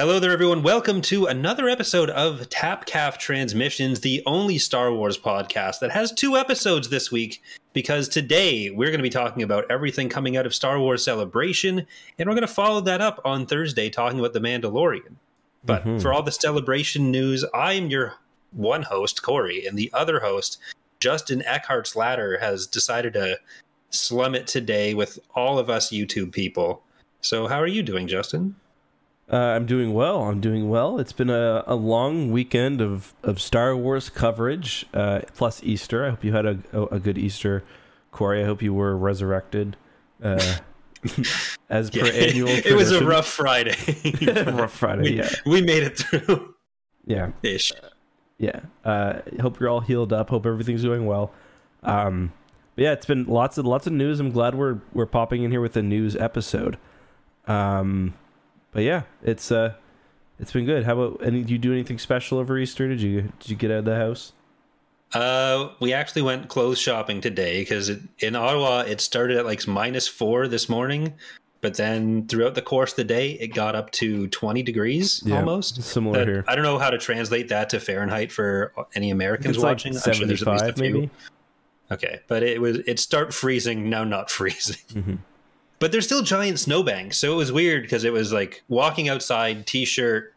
Hello there, everyone. Welcome to another episode of Tapcaf Transmissions, the only Star Wars podcast that has two episodes this week. Because today we're going to be talking about everything coming out of Star Wars Celebration, and we're going to follow that up on Thursday talking about The Mandalorian. But Mhm. for all the celebration news, I'm your one host, Corey, and the other host, Justin Eckhart's Ladder, has decided to slum it today with all of us YouTube people. So, how are you doing, Justin? Uh, I'm doing well. I'm doing well. It's been a, a long weekend of, of Star Wars coverage, uh, plus Easter. I hope you had a, a, a good Easter, Corey. I hope you were resurrected uh, as per annual it was a rough Friday. rough Friday. we, Yeah, we made it through yeah, ish. yeah. Uh, hope you're all healed up. Hope everything's going well. Um, but yeah, it's been lots of lots of news. I'm glad we're we're popping in here with a news episode. Um, but yeah, it's uh, it's been good. How about any? Did you do anything special over Easter? Did you did you get out of the house? Uh, we actually went clothes shopping today because in Ottawa it started at like minus four this morning, but then throughout the course of the day it got up to twenty degrees Yeah, almost. Similar here. I don't know how to translate that to Fahrenheit for any Americans It's like watching. I'm sure there's at least a 75 few. maybe. Okay, but it was it start freezing now, not freezing. Mhm. But there's still giant snowbanks, so it was weird because it was like walking outside, t-shirt,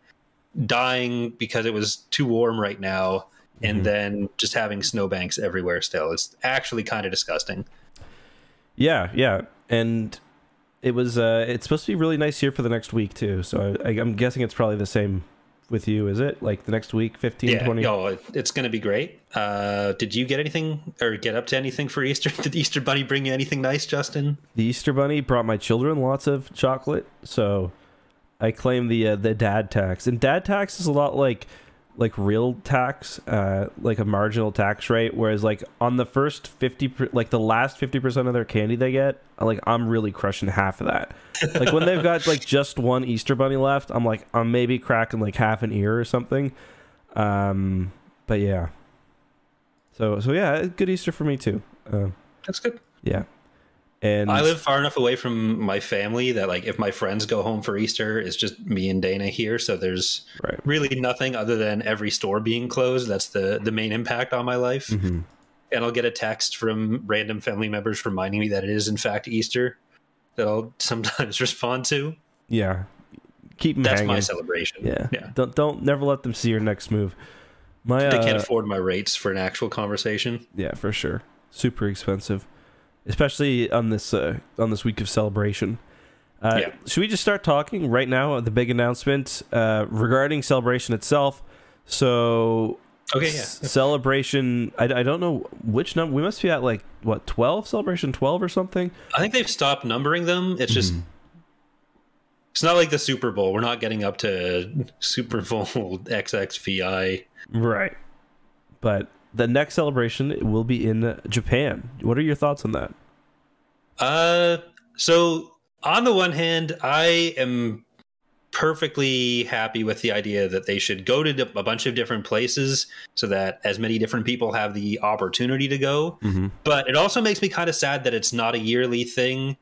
dying because it was too warm right now, and Mhm. then just having snowbanks everywhere. Still, it's actually kind of disgusting. Yeah, yeah, and it was. Uh, it's supposed to be really nice here for the next week too. So I, I'm guessing it's probably the same with you. Is it like the next week, 15, yeah, 20? oh, it- it's going to be great. Uh, did you get anything or get up to anything for Easter? Did the Easter Bunny bring you anything nice, Justin? The Easter Bunny brought my children lots of chocolate, so I claim the uh, the dad tax. And dad tax is a lot like like real tax, uh, like a marginal tax rate. Whereas like on the first fifty, per- like the last fifty percent of their candy they get, like I'm really crushing half of that. Like when they've got like just one Easter Bunny left, I'm like I'm maybe cracking like half an ear or something. Um, but yeah. So so yeah, good Easter for me too. Uh, That's good. yeah. And I live far enough away from my family that like if my friends go home for Easter, it's just me and Dana here. So there's right. really nothing other than every store being closed. That's the the main impact on my life. hmm And I'll get a text from random family members reminding me that it is in fact Easter that I'll sometimes respond to. Yeah, keep them That's hanging. my celebration. yeah. Yeah. Don't don't never let them see your next move. My They uh, can't afford my rates for an actual conversation. yeah, for sure. Super expensive, especially on this uh, on this week of celebration. Uh, Yeah. Should we just start talking right now? The big announcement uh, regarding celebration itself. So Okay, yeah. Celebration. I, I don't know which number. We must be at like what twelve celebration twelve or something. I think they've stopped numbering them. It's just Mhm. it's not like the Super Bowl. We're not getting up to Super Bowl XXVI. right. But the next celebration will be in Japan. What are your thoughts on that? Uh, so on the one hand, I am perfectly happy with the idea that they should go to a bunch of different places so that as many different people have the opportunity to go. Mm-hmm. But it also makes me kind of sad that it's not a yearly thing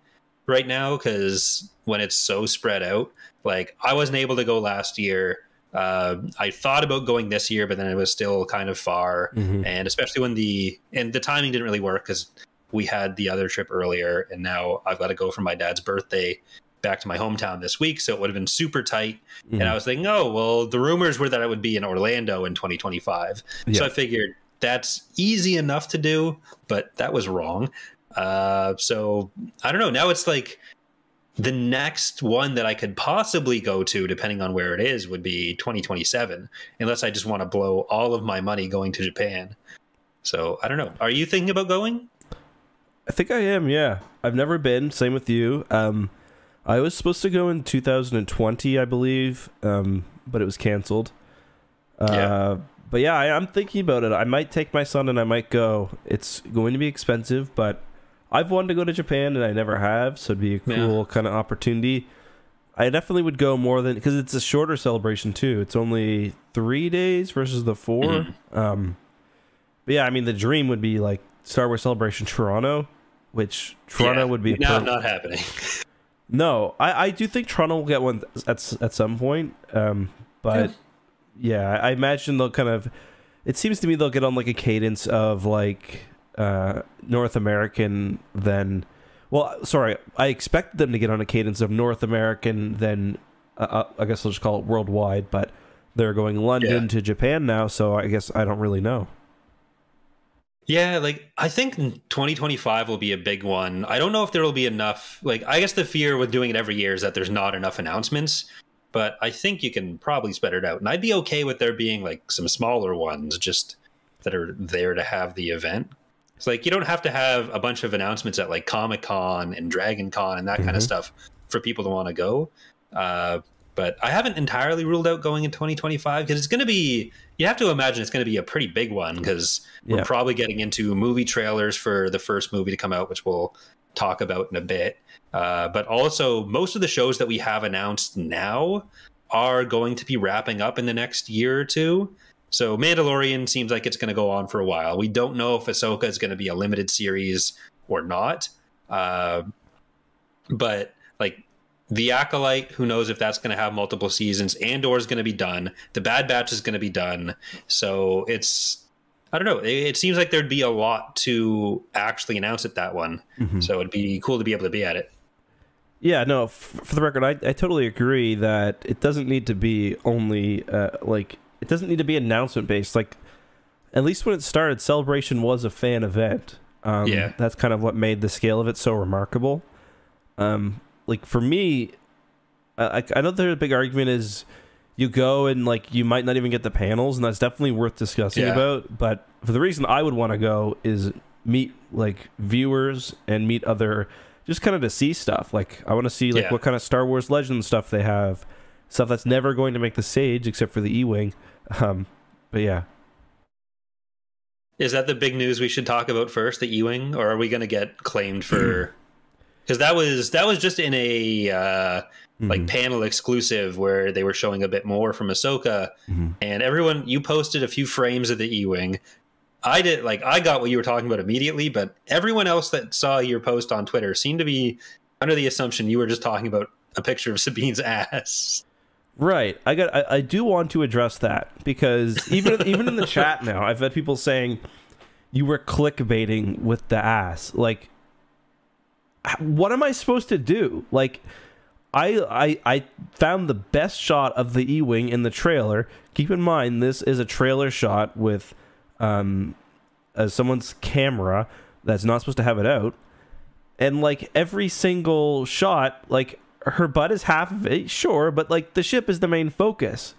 right now because when it's so spread out, like I wasn't able to go last year. Uh, I thought about going this year, but then it was still kind of far. Mm-hmm. and especially when the and the timing didn't really work because we had the other trip earlier and now i've got to go for my dad's birthday back to my hometown this week so it would have been super tight. And i was thinking oh well the rumors were that it would be in orlando in 2025 Yeah. so i figured that's easy enough to do but that was wrong. Uh, so i don't know now it's like the next one that I could possibly go to, depending on where it is, would be 2027, unless I just want to blow all of my money going to Japan. So I don't know. Are you thinking about going? I think I am. Yeah, I've never been. Same with you. Um, I was supposed to go in 2020, I believe, um, but it was canceled. Uh, Yeah. But yeah, I, I'm thinking about it. I might take my son and I might go. It's going to be expensive, but I've wanted to go to Japan and I never have, so it'd be a Yeah. cool kind of opportunity. I definitely would go more than because it's a shorter celebration too. It's only three days versus the 4 Mhm. Um, but yeah, I mean the dream would be like Star Wars Celebration Toronto, which Toronto Yeah. would be no, per- not happening. No, I, I do think Toronto will get one at at some point. Um, but yeah, I imagine they'll kind of. It seems to me they'll get on like a cadence of like uh, North American, then. Well, sorry, I expected them to get on a cadence of North American, then uh, uh I guess I'll just call it worldwide. But they're going London Yeah. to Japan now, so I guess I don't really know. Yeah, like I think 2025 will be a big one. I don't know if there will be enough. Like, I guess the fear with doing it every year is that there's not enough announcements, but I think you can probably spread it out. And I'd be okay with there being like some smaller ones just that are there to have the event. It's like you don't have to have a bunch of announcements at like Comic Con and Dragon Con and that kind Mhm. of stuff for people to want to go. Uh, but I haven't entirely ruled out going in 2025 because it's going to be, you have to imagine it's going to be a pretty big one because we're probably getting into movie trailers for the first movie to come out, which we'll talk about in a bit. Uh, but also, most of the shows that we have announced now are going to be wrapping up in the next year or two. So, Mandalorian seems like it's going to go on for a while. We don't know if Ahsoka is going to be a limited series or not. Uh, but, like, the Acolyte, who knows if that's going to have multiple seasons? Andor is going to be done. The Bad Batch is going to be done. So it's I don't know. It, it seems like there'd be a lot to actually announce at that one. Mhm. So it'd be cool to be able to be at it. Yeah, no. F- for the record, I, I totally agree that it doesn't need to be only uh, like it doesn't need to be announcement based. Like at least when it started, Celebration was a fan event. Um, Yeah. that's kind of what made the scale of it so remarkable. Um, like for me, I, I- know there's a big argument is you go and like you might not even get the panels, and that's definitely worth discussing Yeah. about. But for the reason I would want to go is meet like viewers and meet other just kind of to see stuff. Like I want to see like Yeah. what kind of Star Wars Legends stuff they have, stuff that's never going to make the stage except for the E-wing. Um, but yeah, Is that the big news we should talk about first, the E-wing, or are we going to get claimed for? Because that was that was just in a uh, like Mhm. panel exclusive where they were showing a bit more from Ahsoka, Mhm. and everyone you posted a few frames of the E-wing. I did like I got what you were talking about immediately, but everyone else that saw your post on Twitter seemed to be under the assumption you were just talking about a picture of Sabine's ass. Right. I got. I, I do want to address that because even even in the chat now, I've had people saying you were clickbaiting with the ass. Like, what am I supposed to do? Like, I I I found the best shot of the E wing in the trailer. Keep in mind, this is a trailer shot with um, uh, someone's camera that's not supposed to have it out, and like every single shot, like her butt is half of it, sure, but like the ship is the main focus.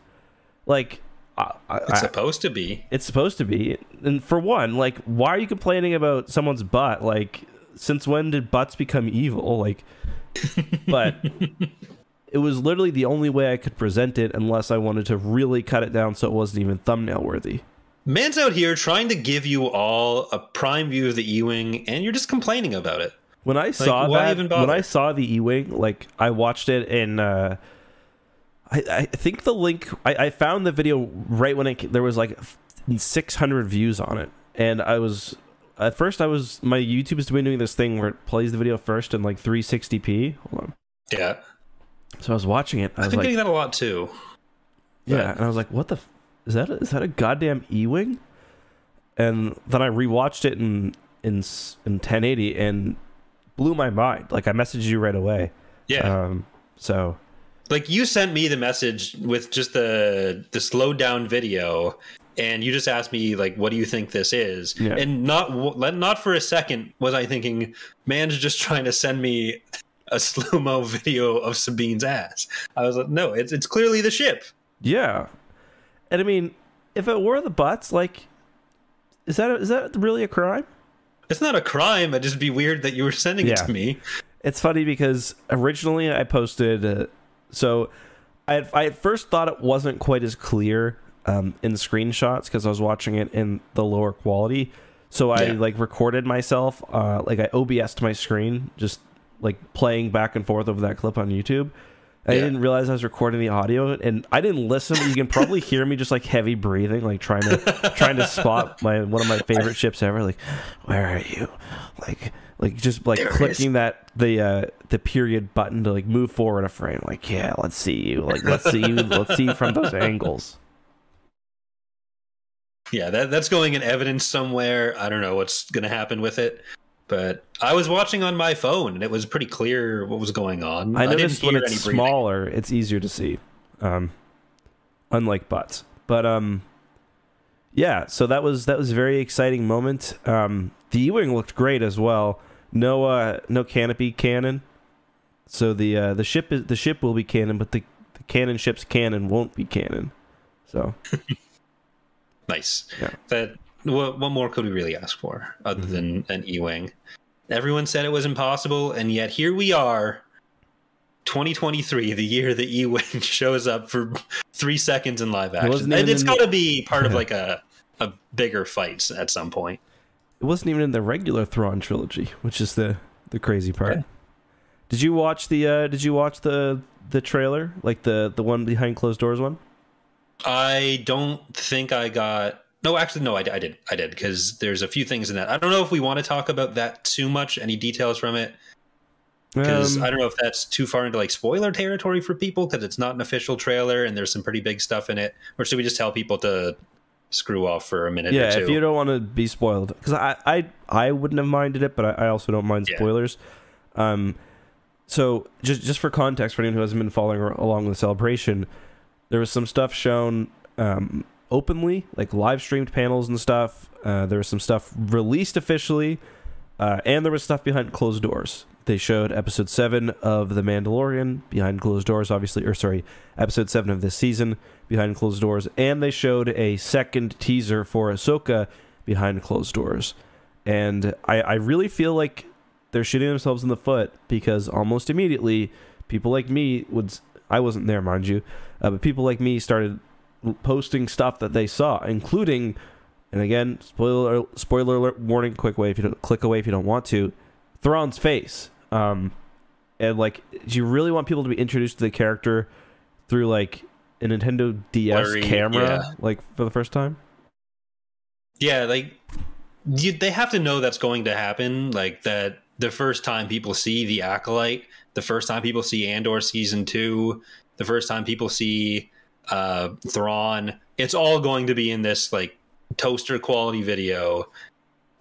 Like, I, I, It's supposed to be. it's supposed to be. And for one, like, why are you complaining about someone's butt? Like, since when did butts become evil? Like, but it was literally the only way I could present it unless I wanted to really cut it down so it wasn't even thumbnail worthy. Man's out here trying to give you all a prime view of the E-wing, and you're just complaining about it. When I saw why that, even when? I saw the E-wing, like I watched it in, uh, I, I think the link, I, I found the video right when it there was like 600 views on it, and I was at first I was my YouTube has been doing this thing where it plays the video first in like 360p. Hold on, Yeah, so I was watching it. I I've was been like, getting that a lot too. yeah, and I was like, what the, f- is that? A, is that a goddamn E-wing? And then I rewatched it in in in 1080 and blew my mind. Like I messaged you right away. Yeah, Um, so like you sent me the message with just the the slowed down video, and you just asked me like, "What do you think this is?" Yeah. And not not for a second was I thinking, "Man's just trying to send me." A slow mo video of Sabine's ass. I was like, no, it's it's clearly the ship. yeah, and I mean, if it were the butts, like, is that is that really a crime? It's not a crime. It'd just be weird that you were sending Yeah. it to me. It's funny because originally I posted, uh, so I I first thought it wasn't quite as clear um, in screenshots because I was watching it in the lower quality. So I Yeah. like recorded myself, uh, like I OBS'd my screen, just like playing back and forth over that clip on YouTube. I Yeah. didn't realize I was recording the audio, and I didn't listen. But you can probably hear me just like heavy breathing, like trying to trying to spot my one of my favorite ships ever. Like, where are you? Like, like just like There clicking that the uh the period button to like move forward a frame. Like, yeah, let's see you. Like, let's see you. Let's see you from those angles. Yeah, that that's going in evidence somewhere. I don't know what's going to happen with it, but I was watching on my phone and it was pretty clear what was going on. I didn't noticed when it's breathing. smaller, it's easier to see. Um, unlike butts, but um, yeah. So that was that was a very exciting moment. Um, the E-wing looked great as well. No, uh, no canopy cannon. So the uh, the ship is the ship will be canon, but the, the canon ship's cannon won't be canon. So Nice. Yeah. That what, what more could we really ask for other Mm-hmm. than an E-wing? Everyone said it was impossible, and yet here we are, 2023, the year the E-wing shows up for three seconds in live action. even it's got the- to be part of like a a bigger fight at some point. it wasn't even in the regular Thrawn trilogy, which is the the crazy part. Yeah. Did you watch the uh, Did you watch the the trailer, like the the one behind closed doors one? I don't think I got. No, actually, no, I, I did. I did because there's a few things in that. I don't know if we want to talk about that too much. Any details from it? Because Um, I don't know if that's too far into like spoiler territory for people because it's not an official trailer and there's some pretty big stuff in it. Or should we just tell people to screw off for a minute yeah, or two? if you don't want to be spoiled, because I, I I wouldn't have minded it, but I, I also don't mind Yeah. spoilers. Um, so just just for context, for anyone who hasn't been following along with the celebration, there was some stuff shown um, openly, like live streamed panels and stuff. Uh, there was some stuff released officially, uh, and there was stuff behind closed doors. They showed episode seven of The Mandalorian behind closed doors, obviously, or sorry, episode seven of this season behind closed doors, and they showed a second teaser for Ahsoka behind closed doors. And I, I really feel like they're shooting themselves in the foot because almost immediately, people like me would. I wasn't there, mind you, uh, but people like me started posting stuff that they saw, including, and again, spoiler spoiler alert warning, quick way if you don't click away if you don't want to, Thrawn's face. Um, and like, do you really want people to be introduced to the character through like a Nintendo DS Blurry, camera, yeah. like for the first time? yeah, like you, they have to know that's going to happen. Like that the first time people see the acolyte, the first time people see Andor season two, the first time people see uh Thrawn, it's all going to be in this like toaster quality video.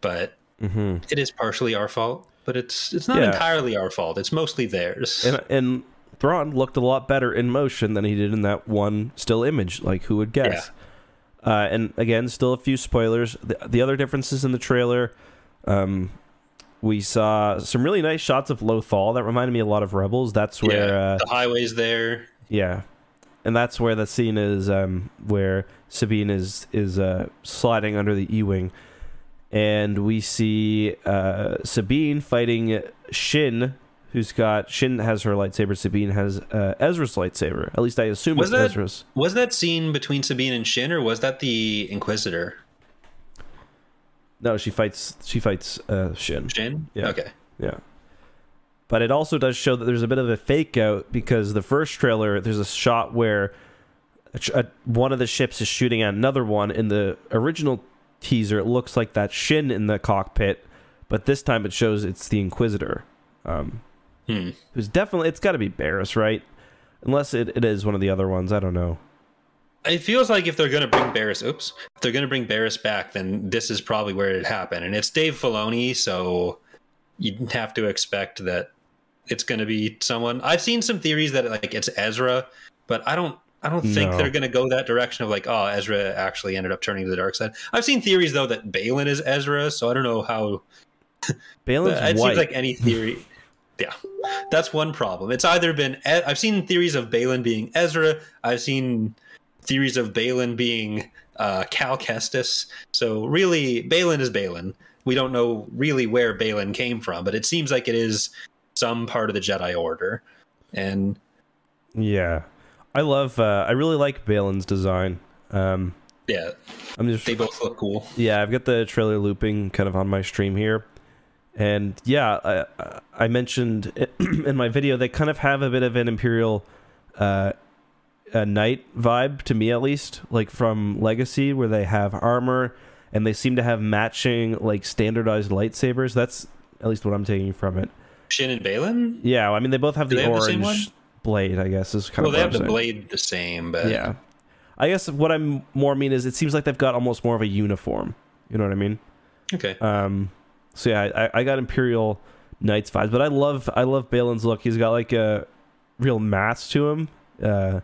But Mm-hmm. it is partially our fault. But it's it's not Yeah. entirely our fault. It's mostly theirs. And and Thrawn looked a lot better in motion than he did in that one still image. Like who would guess? Uh, and again, still a few spoilers. The, the other differences in the trailer, um, we saw some really nice shots of Lothal that reminded me a lot of Rebels. That's where, yeah, uh, the highways there. yeah, and that's where the scene is um, where Sabine is is uh, sliding under the E-wing, and we see uh, Sabine fighting Shin, who's got Shin has her lightsaber. Sabine has uh, Ezra's lightsaber. At least I assume Was it's that- Ezra's. Was that scene between Sabine and Shin, or was that the Inquisitor? No, she fights. She fights uh, Shin. Shin? Yeah. Okay. Yeah. But it also does show that there's a bit of a fake out because the first trailer, there's a shot where a, one of the ships is shooting at another one. In the original teaser, it looks like that Shin in the cockpit, but this time it shows it's the Inquisitor. Um, Hmm. who's definitely, it's got to be Barris, right? Unless it, it is one of the other ones. I don't know. It feels like if they're going to bring Barris, oops, if they're going to bring Barris back, then this is probably where it happened. And it's Dave Filoni, so you'd have to expect that it's going to be someone. I've seen some theories that like it's Ezra, but I don't. I don't think No. they're going to go that direction of like, oh, Ezra actually ended up turning to the dark side. I've seen theories though that Baylan is Ezra, so I don't know how Baylan's it white. seems like any theory. yeah, that's one problem. It's either been I've seen theories of Baylan being Ezra. I've seen theories of Baylan being uh, Cal Kestis. So really, Baylan is Baylan. We don't know really where Baylan came from, but it seems like it is some part of the Jedi Order. And yeah. I love, uh, I really like Baylan's design. Um, yeah, I'm just they both look cool. Yeah, I've got the trailer looping kind of on my stream here. And yeah, I, I mentioned in my video they kind of have a bit of an Imperial uh, a knight vibe to me at least, like from Legacy, where they have armor and they seem to have matching like standardized lightsabers. That's at least what I'm taking from it. Shin and Baylan. Yeah, I mean they both have Do the they have the orange blade. I guess is kind Well, of they what have the blade the same, but Yeah, I guess what I'm more mean is it seems like they've got almost more of a uniform. You know what I mean? okay. Um, so yeah, I, I got Imperial Knights vibes, but I love I love Baylan's look. He's got like a real mass to him, uh,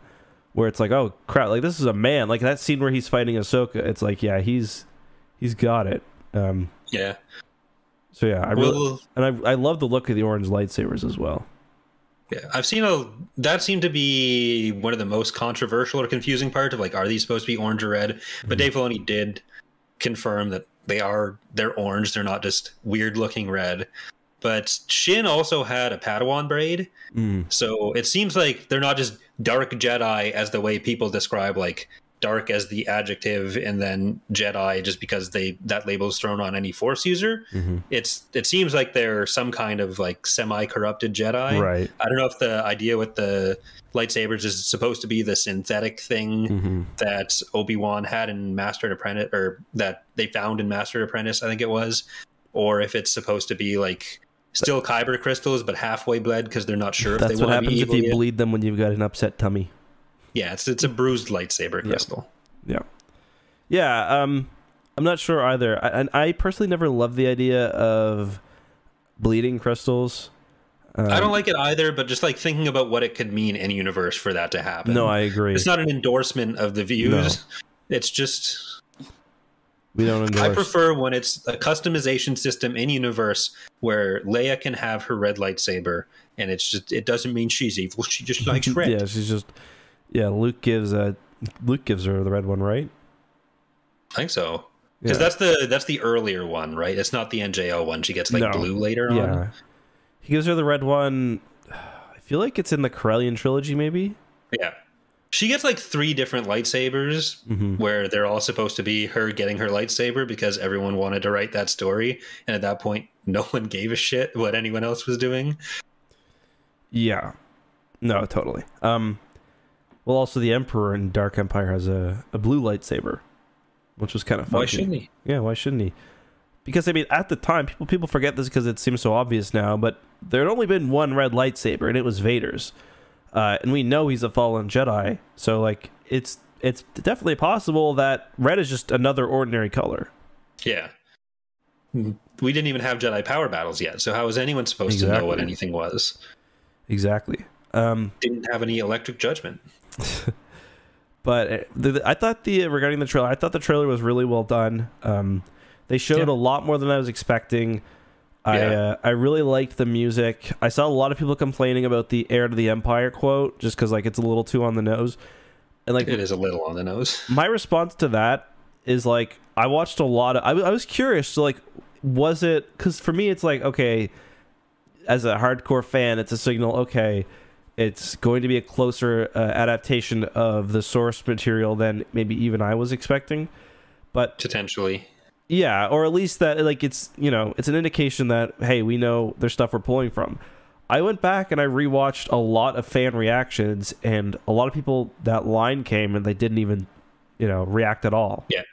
where it's like, oh crap, like this is a man. Like that scene where he's fighting Ahsoka, it's like, yeah, he's he's got it. Um, Yeah. So yeah, I really well, and I I love the look of the orange lightsabers as well. yeah, I've seen a that seemed to be one of the most controversial or confusing part of like, are these supposed to be orange or red? But Dave Filoni did confirm that they are they're orange. They're not just weird looking red. But Shin also had a Padawan braid, Mm. so it seems like they're not just dark Jedi as the way people describe like dark as the adjective and then Jedi just because they that label is thrown on any Force user. Mhm. It's it seems like they're some kind of like semi corrupted Jedi. Right. I don't know if the idea with the lightsabers is supposed to be the synthetic thing hmm that Obi Wan had in Master and Apprentice, or that they found in Master and Apprentice, I think it was, or if it's supposed to be like still kyber crystals but halfway bled because they're not sure if That's they what want to be happens if you yet. bleed them when you've got an upset tummy. Yeah, it's it's a bruised lightsaber crystal. Yeah. Yeah, um I'm not sure either. I, and I personally never loved the idea of bleeding crystals. Um, I don't like it either, but just like thinking about what it could mean in universe for that to happen. No, I agree. it's not an endorsement of the views. It's just we don't endorse. I prefer when it's a customization system in universe where Leia can have her red lightsaber, and it's just it doesn't mean she's evil. She just likes red. yeah, she's just yeah. Luke gives uh Luke gives her the red one, right? I think so. Yeah. Because that's the that's the earlier one, right? It's not the NJO one. She gets like No. blue later on. yeah. He gives her the red one. I feel like it's in the Corellian trilogy, maybe. Yeah. She gets like three different lightsabers hmm where they're all supposed to be her getting her lightsaber because everyone wanted to write that story. And at that point, no one gave a shit what anyone else was doing. Yeah. No, totally. Um. Well, also the Emperor in Dark Empire has a, a blue lightsaber, which was kind of funny. Why shouldn't he? Yeah, why shouldn't he? Because I mean, at the time, people people forget this because it seems so obvious now. But there had only been one red lightsaber, and it was Vader's. Uh, and we know he's a fallen Jedi, so like it's it's definitely possible that red is just another ordinary color. Yeah. We didn't even have Jedi power battles yet. So how was anyone supposed to know what anything was? Exactly. Um, Didn't have any electric judgment. but uh, the, I thought the regarding the trailer, I thought the trailer was really well done. Um, they showed Yeah. a lot more than I was expecting. I uh, I really liked the music. I saw a lot of people complaining about the "heir to the empire" quote, just because like it's a little too on the nose. And like It is a little on the nose. my response to that is like I watched a lot of. I, I was curious. So like, was it? Because for me, it's like okay, as a hardcore fan, it's a signal. Okay, it's going to be a closer uh, adaptation of the source material than maybe even I was expecting. But Potentially. yeah, or at least that like it's you know it's an indication that hey we know there's stuff we're pulling from. I went back and I rewatched a lot of fan reactions, and a lot of people that line came and they didn't even you know react at all. Yeah,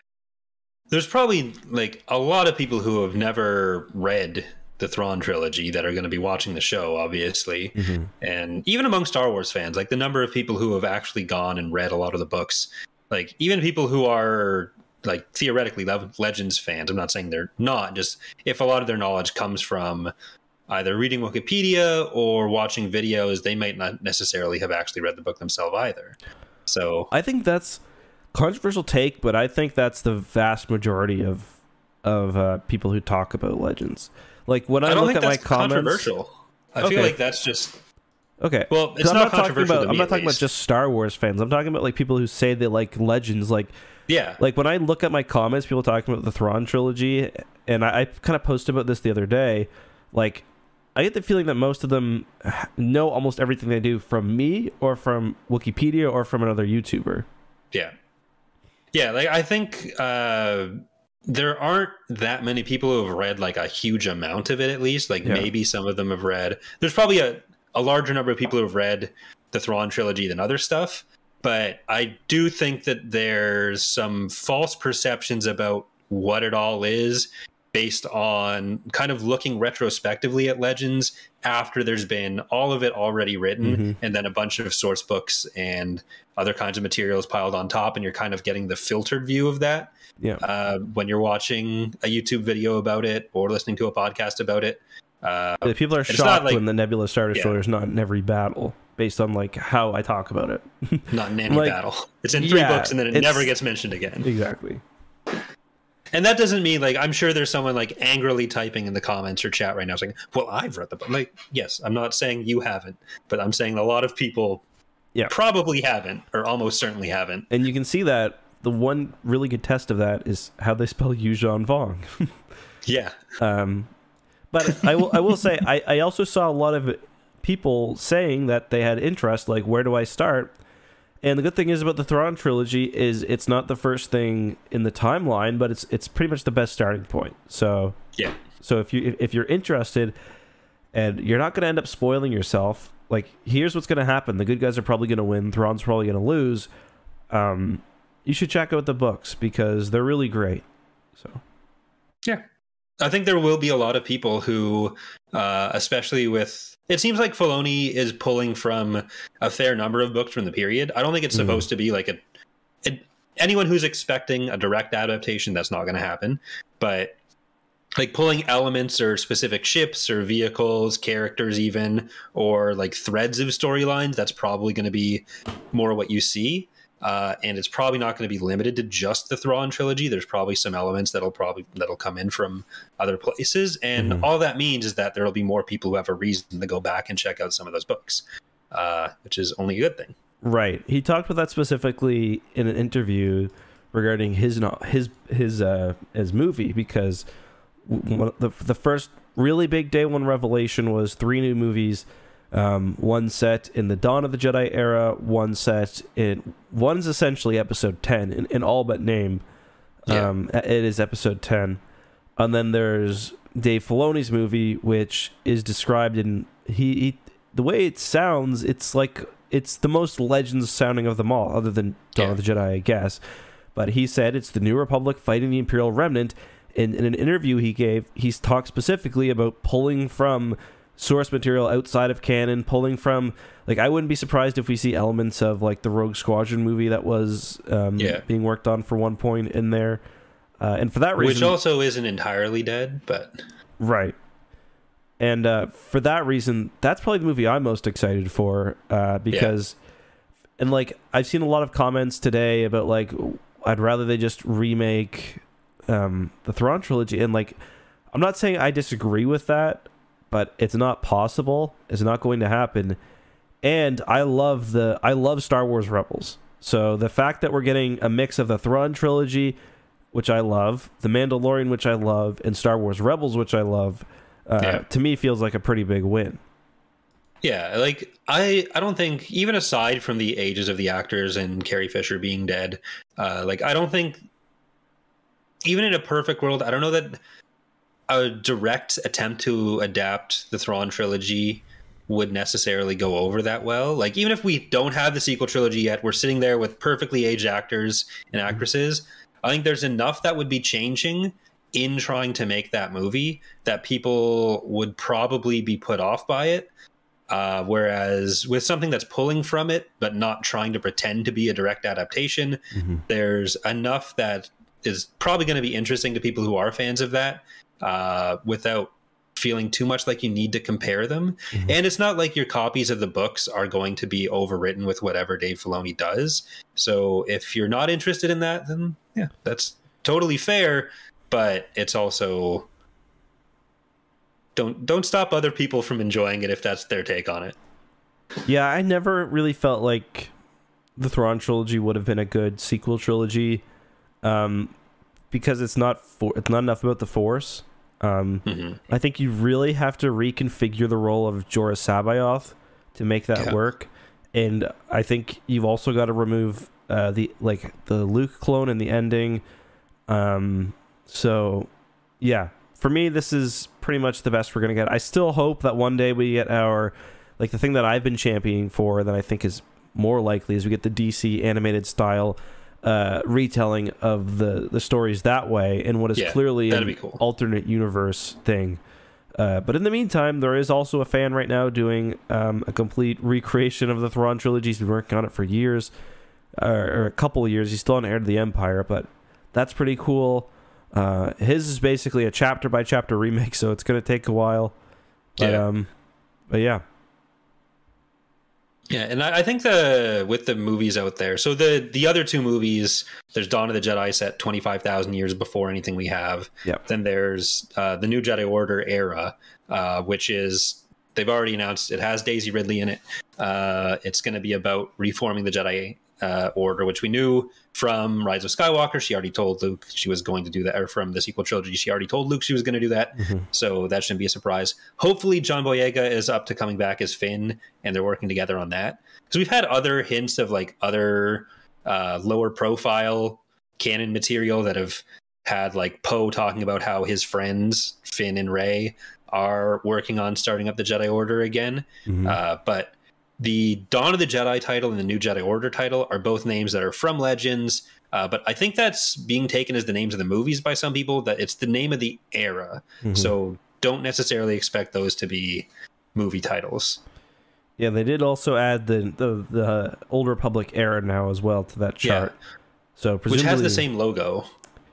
there's probably like a lot of people who have never read the Thrawn trilogy that are going to be watching the show, obviously. Mm-hmm. And even among Star Wars fans, like the number of people who have actually gone and read a lot of the books, like even people who are like theoretically Le- Legends fans, I'm not saying they're not, just if a lot of their knowledge comes from either reading Wikipedia or watching videos, they might not necessarily have actually read the book themselves either. So I think that's controversial take, but I think that's the vast majority of of uh, people who talk about legends. Like when I, I look at my comments, controversial. I Okay. feel like that's just okay. Well, it's I'm not, not talking controversial. about. I'm not talking about just Star Wars fans. I'm talking about like people who say they like legends. Like yeah, like when I look at my comments, people talking about the Thrawn trilogy, and I, I kind of posted about this the other day. Like, I get the feeling that most of them know almost everything they do from me or from Wikipedia or from another YouTuber. Yeah. Yeah, like I think uh there aren't that many people who have read like a huge amount of it at least. Like Yeah. maybe some of them have read. There's probably a, a larger number of people who have read the Thrawn trilogy than other stuff. But I do think that there's some false perceptions about what it all is based on kind of looking retrospectively at Legends after there's been all of it already written Mm-hmm. and then a bunch of source books and other kinds of materials piled on top. And you're kind of getting the filtered view of that Yeah. uh, when you're watching a YouTube video about it or listening to a podcast about it. Uh, The people are shocked like- when the Nebula Star Yeah. Destroyer is not in every battle, based on like how I talk about it. not in any Like, battle. It's in three yeah, books and then it never gets mentioned again. exactly. And that doesn't mean like I'm sure there's someone like angrily typing in the comments or chat right now saying, "Well, I've read the book." Like, yes, I'm not saying you haven't, but I'm saying a lot of people Yeah. probably haven't or almost certainly haven't. And you can see that the one really good test of that is how they spell Yuuzhan Vong. Yeah. Um, but I will I will say I, I also saw a lot of people saying that they had interest, like where do I start? And the good thing is about the Thrawn trilogy is it's not the first thing in the timeline, but it's it's pretty much the best starting point. So Yeah. so if you if you're interested and you're not going to end up spoiling yourself, like here's what's going to happen: the good guys are probably going to win, Thrawn's probably going to lose. Um, you should check out the books because they're really great. So Yeah. I think there will be a lot of people who, uh, especially with, it seems like Filoni is pulling from a fair number of books from the period. I don't think it's Mhm. supposed to be like a, it, anyone who's expecting a direct adaptation, that's not going to happen. But like pulling elements or specific ships or vehicles, characters, even, or like threads of storylines, that's probably going to be more what you see. Uh, and it's probably not going to be limited to just the Thrawn trilogy. There's probably some elements that'll probably that'll come in from other places, and Mhm. all that means is that there will be more people who have a reason to go back and check out some of those books, uh, which is only a good thing. Right. He talked about that specifically in an interview regarding his his his uh his movie because one the the first really big day one revelation was three new movies. Um, one set in the Dawn of the Jedi era, one set in one's essentially episode ten in, in all but name. Yeah. Um, it is episode ten, and then there's Dave Filoni's movie, which is described in he, he the way it sounds. It's like it's the most legends sounding of them all, other than Dawn of the Jedi, I guess. But he said it's the New Republic fighting the Imperial Remnant. In, in an interview he gave, he's talked specifically about pulling from source material outside of canon, pulling from like I wouldn't be surprised if we see elements of like the Rogue Squadron movie that was um, Yeah. being worked on for one point in there. Uh, and for that reason, Which also isn't entirely dead, but Right. And uh, for that reason, that's probably the movie I'm most excited for uh, because, and like, I've seen a lot of comments today about like, I'd rather they just remake um, the Thrawn trilogy. And like, I'm not saying I disagree with that, but it's not possible. It's not going to happen. And I love the I love Star Wars Rebels. So the fact that we're getting a mix of the Thrawn trilogy, which I love, The Mandalorian, which I love, and Star Wars Rebels, which I love, uh, Yeah. to me feels like a pretty big win. yeah, like I I don't think even aside from the ages of the actors and Carrie Fisher being dead, uh, like I don't think even in a perfect world, I don't know that a direct attempt to adapt the Thrawn trilogy would necessarily go over that well. Like even if we don't have the sequel trilogy yet, we're sitting there with perfectly aged actors and actresses. I think there's enough that would be changing in trying to make that movie that people would probably be put off by it. Uh, whereas with something that's pulling from it but not trying to pretend to be a direct adaptation, there's enough that is probably going to be interesting to people who are fans of that uh, without feeling too much like you need to compare them. And it's not like your copies of the books are going to be overwritten with whatever Dave Filoni does. So if you're not interested in that, then yeah, that's totally fair. But it's also don't don't stop other people from enjoying it if that's their take on it. Yeah, I never really felt like the Thrawn trilogy would have been a good sequel trilogy, um, because it's not for it's not enough about the Force. Um, hmm I think you really have to reconfigure the role of Joruus C'baoth to make that Yeah. work, and I think you've also got to remove uh, the like the Luke clone in the ending. Um, so yeah, for me, this is pretty much the best we're gonna get. I still hope that one day we get our like the thing that I've been championing for that I think is more likely is we get the DC animated style uh, retelling of the the stories that way in what is Yeah, clearly an cool. alternate universe thing. Uh, but in the meantime, there is also a fan right now doing um, a complete recreation of the Thrawn trilogy. He's been working on it for years, or, or a couple of years. He's still on Heir to the Empire, but that's pretty cool. Uh, his is basically a chapter by chapter remake, so it's going to take a while. But, Yeah. um, but yeah, Yeah, and I, I think the with the movies out there, so the the other two movies, there's Dawn of the Jedi set twenty five thousand years before anything we have. Yep. Then there's uh, the New Jedi Order era, uh, which is they've already announced it has Daisy Ridley in it. Uh, it's going to be about reforming the Jedi uh, Order, which we knew from Rise of Skywalker. She already told Luke she was going to do that, or from the sequel trilogy, she already told Luke she was going to do that. So that shouldn't be a surprise. Hopefully, John Boyega is up to coming back as Finn, and they're working together on that. Because we've had other hints of like other uh, lower profile canon material that have had like Poe talking about how his friends Finn and Rey are working on starting up the Jedi Order again. Mhm. Uh, but the Dawn of the Jedi title and the New Jedi Order title are both names that are from Legends. Uh, but I think that's being taken as the names of the movies by some people. That it's the name of the era. Mhm. So don't necessarily expect those to be movie titles. yeah, they did also add the, the the Old Republic era now as well to that Yeah. chart. So which has the same logo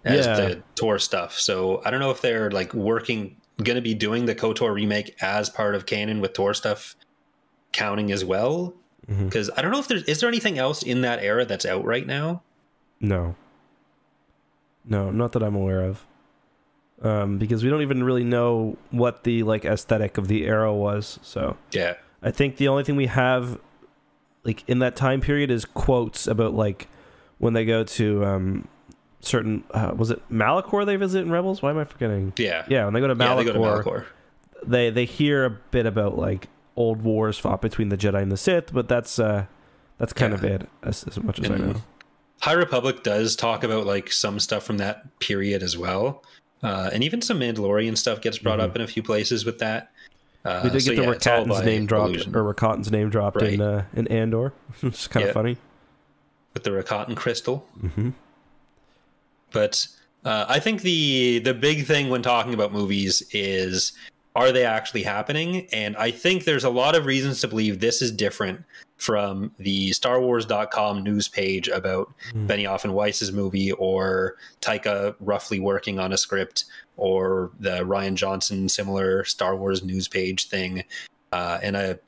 as Yeah. the Tor stuff. So I don't know if they're like working, going to be doing the KOTOR remake as part of canon with Tor stuff counting as well. Because I don't know if there's is there anything else in that era that's out right now. No. No, not that I'm aware of. Um, because we don't even really know what the like aesthetic of the era was. So Yeah, I think the only thing we have like in that time period is quotes about like when they go to um certain uh, was it Malachor they visit in Rebels? Why am I forgetting? yeah, Yeah, when they go to yeah. Malachor, They go to Malachor. they they hear a bit about like old wars fought between the Jedi and the Sith, but that's uh that's kind of it as, as much as I know. High Republic does talk about like some stuff from that period as well, uh, and even some Mandalorian stuff gets brought Mhm. up in a few places with that. Uh, We did so get the yeah, it's Rakatans name dropped, allusion. or Rakatans name dropped in uh, in Andor, which is kind of funny. with the Rakatan crystal. hmm But uh, I think the the big thing when talking about movies is are they actually happening? And I think there's a lot of reasons to believe this is different from the StarWars.com news page about Mhm. Benioff and Weiss's movie or Taika roughly working on a script or the Rian Johnson similar Star Wars news page thing. Uh, and a,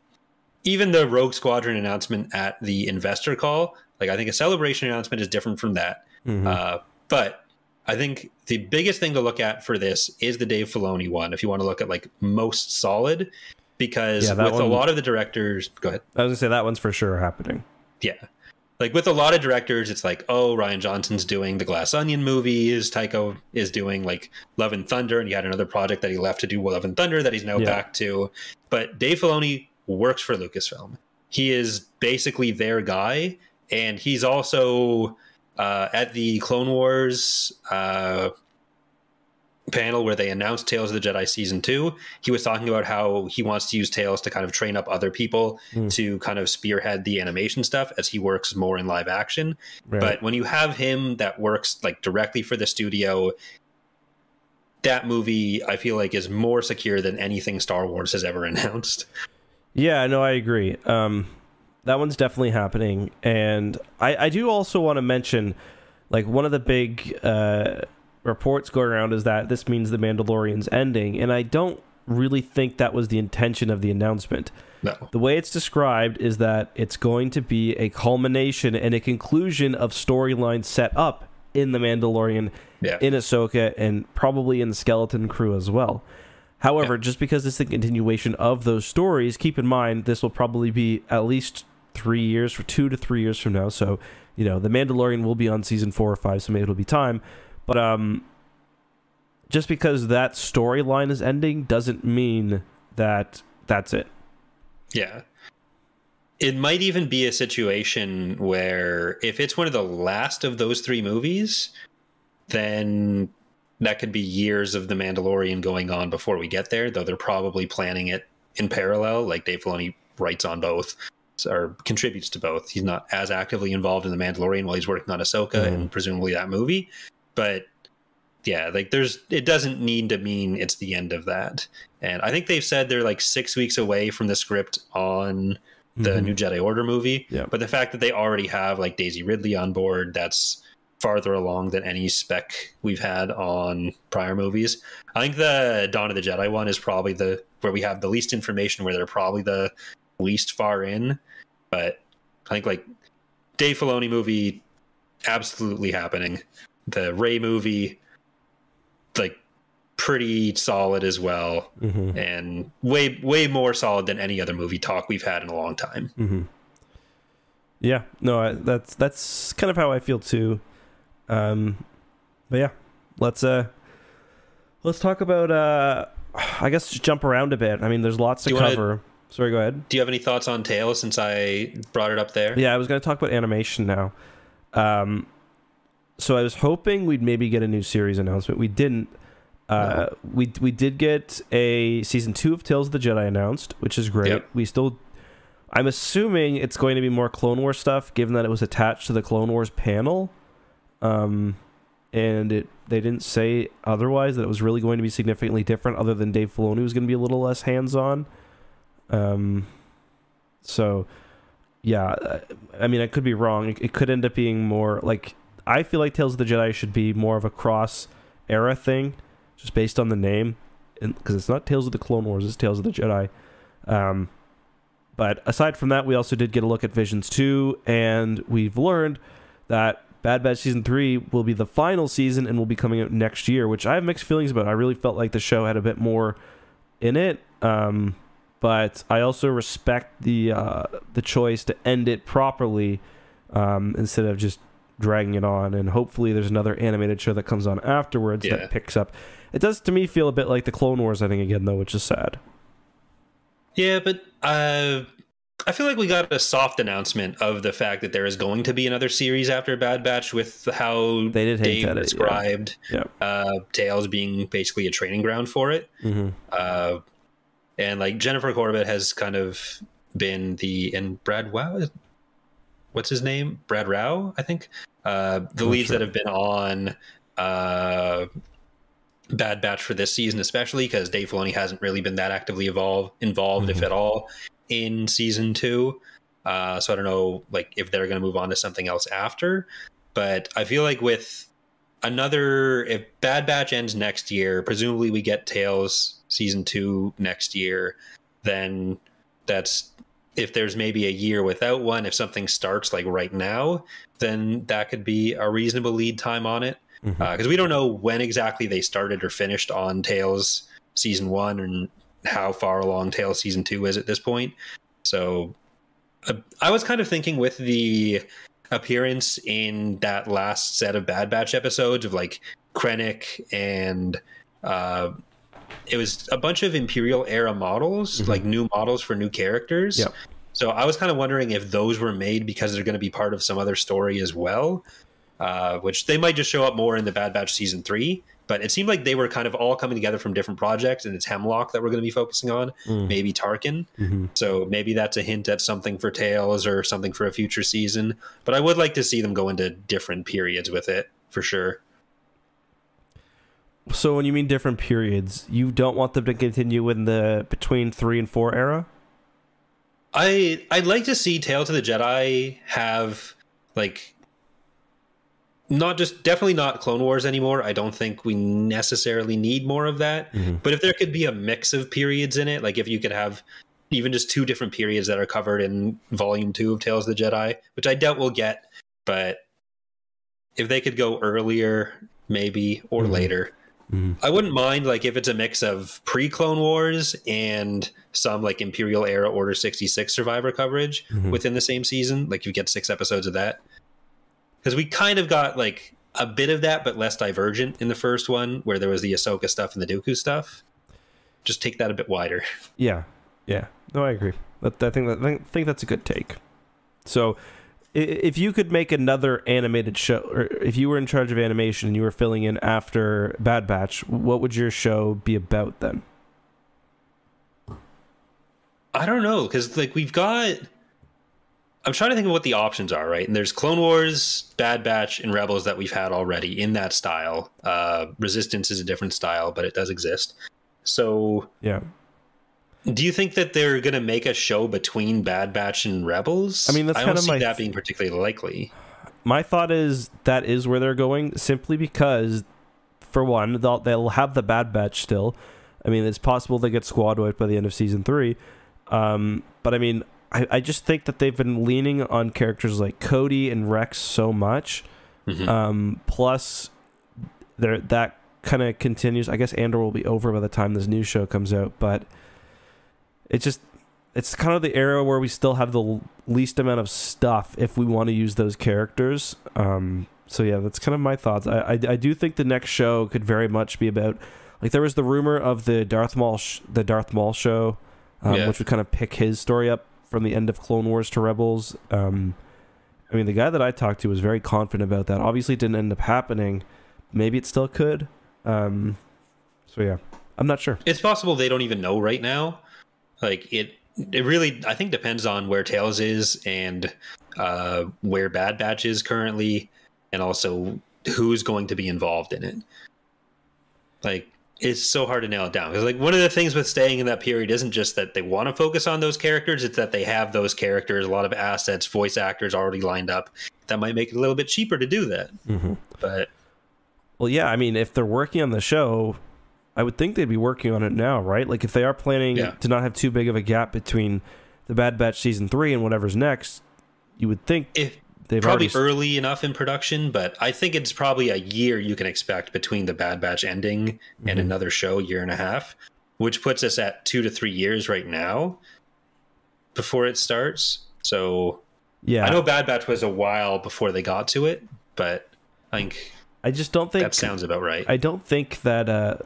even the Rogue Squadron announcement at the investor call, like I think a celebration announcement is different from that. Mhm. Uh, but I think the biggest thing to look at for this is the Dave Filoni one. If you want to look at like most solid, because Yeah, with a lot of the directors, go ahead. I was gonna say that one's for sure happening. Yeah. Like with a lot of directors, it's like, oh, Rian Johnson's doing the Glass Onion movies. Taika is doing like Love and Thunder, and he had another project that he left to do Love and Thunder that he's now Yeah. back to. But Dave Filoni works for Lucasfilm. He is basically their guy, and he's also uh, at the Clone Wars uh, panel where they announced Tales of the Jedi season two. He was talking about how he wants to use Tales to kind of train up other people Hmm. to kind of spearhead the animation stuff as he works more in live action. Right. But when you have him that works like directly for the studio, that movie I feel like is more secure than anything Star Wars has ever announced. Yeah, no, I agree. Um, that one's definitely happening, and I, I do also want to mention, like one of the big uh, reports going around is that this means the Mandalorian's ending, and I don't really think that was the intention of the announcement. No. The way it's described is that it's going to be a culmination and a conclusion of storylines set up in the Mandalorian Yeah. in Ahsoka and probably in the Skeleton Crew as well. However, just because it's the continuation of those stories, keep in mind this will probably be at least three years, for two to three years from now. So, you know, the Mandalorian will be on season four or five, so maybe it'll be time. But um, just because that storyline is ending doesn't mean that that's it. Yeah. It might even be a situation where if it's one of the last of those three movies, then that could be years of The Mandalorian going on before we get there, though they're probably planning it in parallel. Like Dave Filoni writes on both or contributes to both. He's not as actively involved in the Mandalorian while he's working on Ahsoka Mhm. and presumably that movie, but yeah, like there's it doesn't need to mean it's the end of that. And I think they've said they're like six weeks away from the script on the Mhm. new Jedi Order movie. Yeah. But the fact that they already have like Daisy Ridley on board, that's farther along than any spec we've had on prior movies. I think the Dawn of the Jedi one is probably the where we have the least information, where they're probably the least far in. But I think like Dave Filoni movie, absolutely happening. The Rey movie, like pretty solid as well Mhm. and way way more solid than any other movie talk we've had in a long time. Mm-hmm. Yeah, no, I, that's that's kind of how I feel too. Um, but yeah, let's uh, let's talk about uh, I guess just jump around a bit. I mean, there's lots to you wanna- cover. Sorry, go ahead. Do you have any thoughts on Tales since I brought it up there? Yeah, I was going to talk about animation now. Um, so I was hoping we'd maybe get a new series announcement. We didn't. Uh, We we did get a season two of Tales of the Jedi announced, which is great. Yep. We still, I'm assuming it's going to be more Clone Wars stuff, given that it was attached to the Clone Wars panel. Um, and it they didn't say otherwise that it was really going to be significantly different, other than Dave Filoni was going to be a little less hands on. Um, so yeah, I- mean, I could be wrong. It, could end up being more like I feel like Tales of the Jedi should be more of a cross era thing, just based on the name, and because it's not Tales of the Clone Wars, it's Tales of the Jedi. Um, but aside from that, we also did get a look at Visions two, and we've learned that Bad Batch season three will be the final season and will be coming out next year, which I have mixed feelings about. I really felt like the show had a bit more in it. Um, but I also respect the uh, the choice to end it properly um, instead of just dragging it on. And hopefully, there's another animated show that comes on afterwards Yeah. that picks up. It does to me feel a bit like the Clone Wars ending again, though, which is sad. Yeah, but uh, I feel like we got a soft announcement of the fact that there is going to be another series after Bad Batch with how They did Dave at it, yeah. described Yeah. uh, Tales being basically a training ground for it. Mm-hmm. Uh, and like Jennifer Corbett has kind of been the and Brad Wow, what's his name? Brad Rau, I think. Uh, the leads sure. that have been on uh, Bad Batch for this season, especially because Dave Filoni hasn't really been that actively involved, involved if Mhm. at all, in season two. Uh, so I don't know, like if they're going to move on to something else after. But I feel like with another, if Bad Batch ends next year, presumably we get Tales season two next year. Then that's if there's maybe a year without one. If something starts like right now, then that could be a reasonable lead time on it because we don't know when exactly they started or finished on Tales season one and how far along Tales season two is at this point. So uh, I was kind of thinking with the appearance in that last set of Bad Batch episodes of like Krennic and uh, it was a bunch of Imperial era models, Mhm. like new models for new characters. Yep. So I was kind of wondering if those were made because they're going to be part of some other story as well, uh, which they might just show up more in the Bad Batch season three. But it seemed like they were kind of all coming together from different projects, and it's Hemlock that we're going to be focusing on, Mm. maybe Tarkin. Mhm. So maybe that's a hint at something for Tales or something for a future season. But I would like to see them go into different periods with it for sure. So when you mean different periods, you don't want them to continue in the between three and four era? I I'd like to see Tales of the Jedi have like not just definitely not Clone Wars anymore. I don't think we necessarily need more of that. Mhm. But if there could be a mix of periods in it, like if you could have even just two different periods that are covered in volume two of Tales of the Jedi, which I doubt we'll get, but if they could go earlier, maybe, or Mhm. later, Mhm. I wouldn't mind like if it's a mix of pre Clone Wars and some like Imperial era Order 66 survivor coverage Mhm. within the same season. Like you get six episodes of that. Because we kind of got like a bit of that, but less divergent in the first one, where there was the Ahsoka stuff and the Dooku stuff. Just take that a bit wider. Yeah, yeah. No, I agree. I think that, I think that's a good take. So, if you could make another animated show, or if you were in charge of animation and you were filling in after Bad Batch, what would your show be about then? I don't know because like we've got. I'm trying to think of what the options are, right? And there's Clone Wars, Bad Batch, and Rebels that we've had already in that style. Uh, Resistance is a different style, but it does exist. So, Yeah. Do you think that they're going to make a show between Bad Batch and Rebels? I mean, that's I don't kinda see my- that being particularly likely. My thought is that is where they're going simply because, for one, they'll, they'll have the Bad Batch still. I mean, it's possible they get squad wiped by the end of season three. Um, but I mean, I, I just think that they've been leaning on characters like Cody and Rex so much. Mhm. Um, plus, there that kind of continues. I guess Andor will be over by the time this new show comes out, but it just it's kind of the era where we still have the least amount of stuff if we want to use those characters. Um, so yeah, that's kind of my thoughts. I, I I do think the next show could very much be about like there was the rumor of the Darth Maul sh- the Darth Maul show, um, Yeah. which would kind of pick his story up from the end of Clone Wars to Rebels. Um, I mean, the guy that I talked to was very confident about that. Obviously, it didn't end up happening. Maybe it still could. Um, so yeah, I'm not sure. It's possible they don't even know right now. Like it, it really I think depends on where Tales is and uh, where Bad Batch is currently, and also who's going to be involved in it. Like it's so hard to nail it down because like one of the things with staying in that period isn't just that they want to focus on those characters; it's that they have those characters, a lot of assets, voice actors already lined up. That might make it a little bit cheaper to do that, Mm-hmm. but Well, yeah, I mean, if they're working on the show, I would think they'd be working on it now, right? Like if they are planning Yeah. to not have too big of a gap between the Bad Batch season three and whatever's next, you would think if they've probably early enough in production, but I think it's probably a year you can expect between the Bad Batch ending and Mhm. another show, year and a half, which puts us at two to three years right now before it starts. So yeah, I know Bad Batch was a while before they got to it, but I think I just don't think that sounds about right. I don't think that uh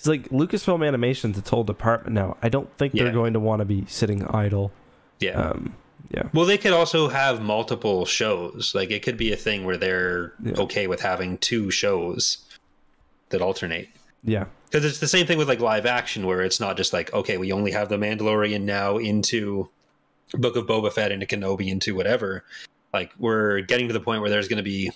it's like Lucasfilm Animation's its whole department now. I don't think Yeah. they're going to want to be sitting idle. yeah. Um yeah. well, they could also have multiple shows. Like it could be a thing where they're Yeah. okay with having two shows that alternate. Yeah. because it's the same thing with like live action where it's not just like okay we only have the mandalorian now into book of boba fett into kenobi into whatever like we're getting to the point where there's going to be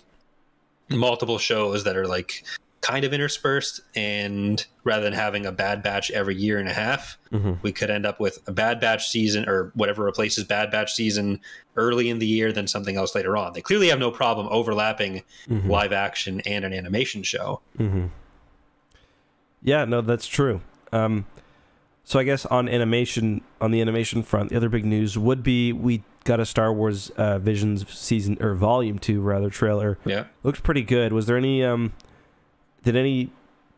multiple shows that are like kind of interspersed and rather than having a bad batch every year and a half Mhm. we could end up with a bad batch season or whatever replaces bad batch season early in the year then something else later on they clearly have no problem overlapping Mhm. live action and an animation show Mm-hmm. Yeah, no, that's true. Um, so I guess on animation, on the animation front, the other big news would be we got a Star Wars uh, Visions season or volume two rather trailer. yeah looks pretty good. Was there any? Um, did any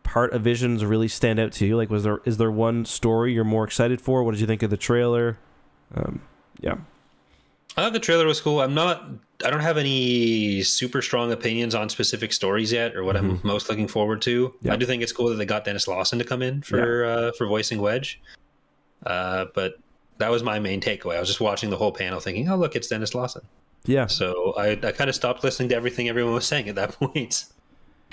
part of Visions really stand out to you? Like, was there is there one story you're more excited for? What did you think of the trailer? Um, yeah. I thought the trailer was cool. I'm not. I don't have any super strong opinions on specific stories yet, or what I'm most looking forward to. Yeah. I do think it's cool that they got Denis Lawson to come in for uh, for voicing Wedge. Uh, but that was my main takeaway. I was just watching the whole panel, thinking, "Oh, look, it's Denis Lawson." Yeah. So I, I kind of stopped listening to everything everyone was saying at that point.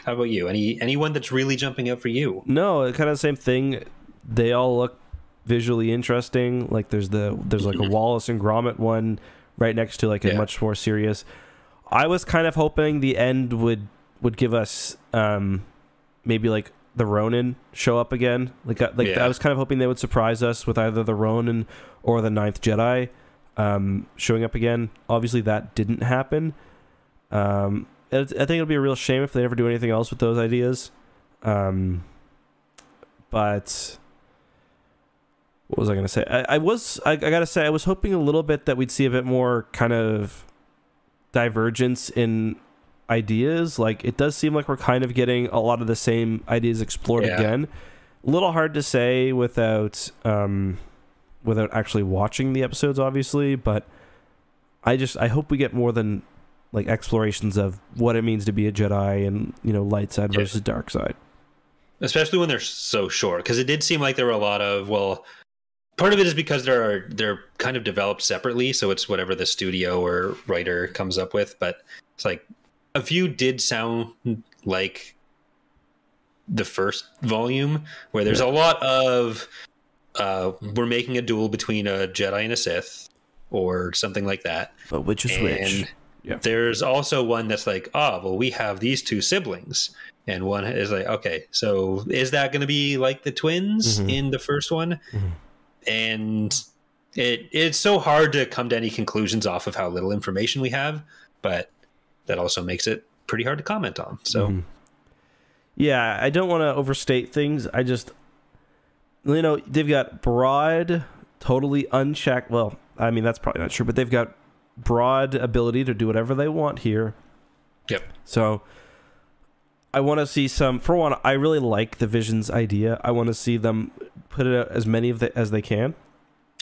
How about you? Any anyone that's really jumping out for you? No, kind of the same thing. They all look visually interesting. Like there's the there's like a Wallace and Gromit one right next to like a Yeah. much more serious. I was kind of hoping the end would would give us um maybe like the Ronin show up again. Like I- like Yeah. I was kind of hoping they would surprise us with either the Ronin or the Ninth Jedi um showing up again. Obviously that didn't happen. Um I think it'll be a real shame if they never do anything else with those ideas. Um but what was I going to say? I, I was I, I got to say I was hoping a little bit that we'd see a bit more kind of divergence in ideas. Like it does seem like we're kind of getting a lot of the same ideas explored Yeah. again. A little hard to say without um without actually watching the episodes obviously, but I just I hope we get more than like explorations of what it means to be a Jedi and, you know, light side Yeah. versus dark side. especially when they're so short because it did seem like there were a lot of well part of it is because they're they're kind of developed separately so it's whatever the studio or writer comes up with but it's like a few did sound like the first volume where there's a lot of uh, we're making a duel between a Jedi and a Sith, or something like that. But which is And which? Yeah. there's also one that's like, oh, well, we have these two siblings. And one is like, okay, so is that going to be like the twins Mhm. in the first one? Mhm. And it it's so hard to come to any conclusions off of how little information we have, but that also makes it pretty hard to comment on. So Mhm. Yeah, I don't want to overstate things. I just, you know, they've got broad, totally unchecked. Well, I mean, that's probably not true, but they've got broad ability to do whatever they want here. Yep. So I want to see some. For one, I really like the Visions idea. I want to see them put it out as many of the as they can.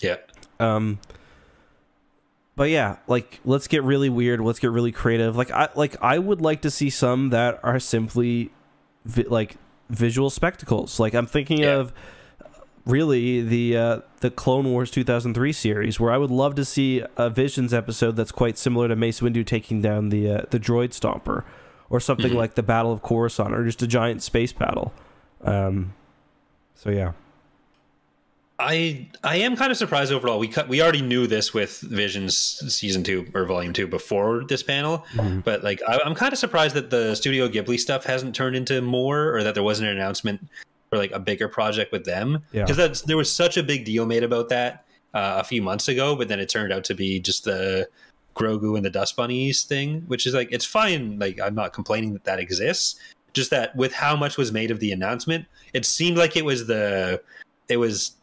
yeah. Um, but yeah, like let's get really weird. Let's get really creative. Like I like I would like to see some that are simply vi- like visual spectacles. Like I'm thinking Yeah. of really the uh, the Clone Wars 2003 series, where I would love to see a Visions episode that's quite similar to Mace Windu taking down the uh, the droid stomper, or something Mhm. like the Battle of Coruscant, or just a giant space battle. Um, so yeah. I I am kind of surprised overall. We cut we already knew this with Visions season two or volume two before this panel, Mhm. but like I, I'm kind of surprised that the Studio Ghibli stuff hasn't turned into more, or that there wasn't an announcement for like a bigger project with them. Because that's there was such a big deal made about that uh, a few months ago, but then it turned out to be just the Grogu and the Dust Bunnies thing, which is like it's fine. Like I'm not complaining that that exists. Just that with how much was made of the announcement, it seemed like it was the it was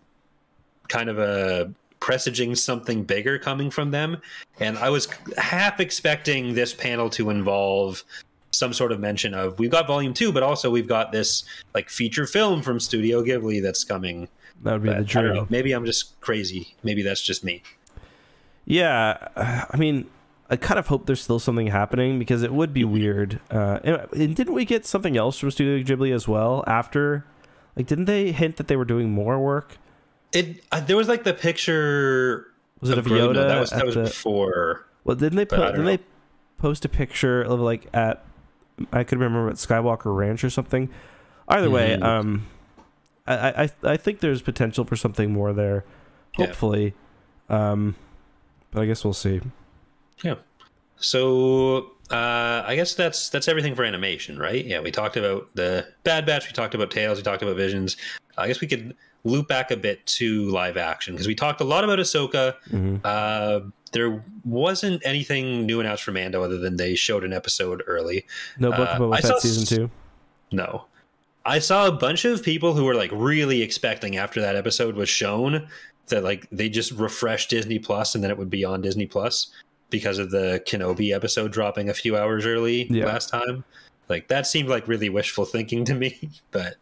kind of a presaging something bigger coming from them and i was half expecting this panel to involve some sort of mention of we've got volume two but also we've got this like feature film from studio ghibli that's coming That would be But the dream. know. maybe i'm just crazy maybe that's just me Yeah, I mean, I kind of hope there's still something happening because it would be weird. Uh, and, didn't we get something else from Studio Ghibli as well after? Like, didn't they hint that they were doing more work? it uh, there was like the picture Was it of. Yoda? That was that was the- before well, didn't they put? Didn't they post a picture of like at? I could remember at Skywalker Ranch or something. Either way, Mhm. um, I, I I think there's potential for something more there. Yeah. Hopefully, um, but I guess we'll see. Yeah. So uh, I guess that's that's everything for animation, right? Yeah, we talked about the Bad Batch, we talked about Tales, we talked about Visions. I guess we could loop back a bit to live action because we talked a lot about Ahsoka. Mhm. Uh, there wasn't anything new announced for Mando other than they showed an episode early. No book Uh, about I that season two. No. I saw a bunch of people who were like really expecting after that episode was shown that like they just refreshed Disney Plus and then it would be on Disney Plus because of the Kenobi episode dropping a few hours early Yeah. last time. Like that seemed like really wishful thinking to me, but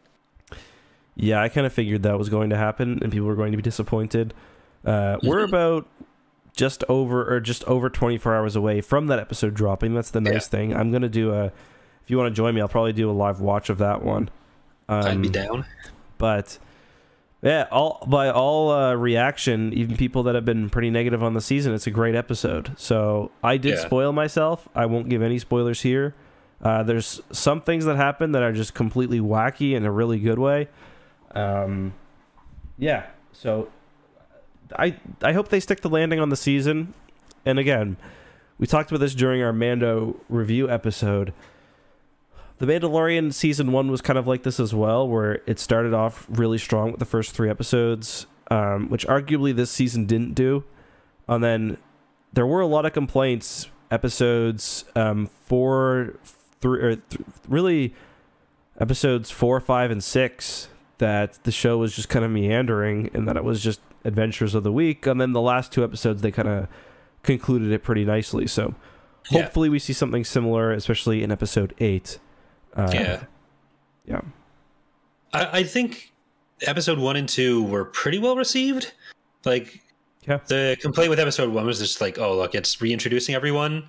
Yeah, I kind of figured that was going to happen, and people were going to be disappointed. Uh, we're Mhm. about just over or just over 24 hours away from that episode dropping. That's the nice thing. I'm gonna do a. If you want to join me, I'll probably do a live watch of that one. Um, I'd be down. But yeah, all by all uh, reaction, even people that have been pretty negative on the season, it's a great episode. So I did Yeah. spoil myself. I won't give any spoilers here. Uh, there's some things that happen that are just completely wacky in a really good way. Um, yeah. So I I hope they stick the landing on the season. And again, we talked about this during our Mando review episode. The Mandalorian season one was kind of like this as well, where it started off really strong with the first three episodes, um, which arguably this season didn't do. And then there were a lot of complaints. Episodes um, four, three, or th- really episodes four, five, and six that the show was just kind of meandering and that it was just adventures of the week. And then the last two episodes they kind of concluded it pretty nicely. So Yeah. hopefully we see something similar, especially in episode eight. Uh, yeah. yeah. I, I think episode one and two were pretty well received. Like Yeah. the complaint with episode one was just like, oh look, it's reintroducing everyone.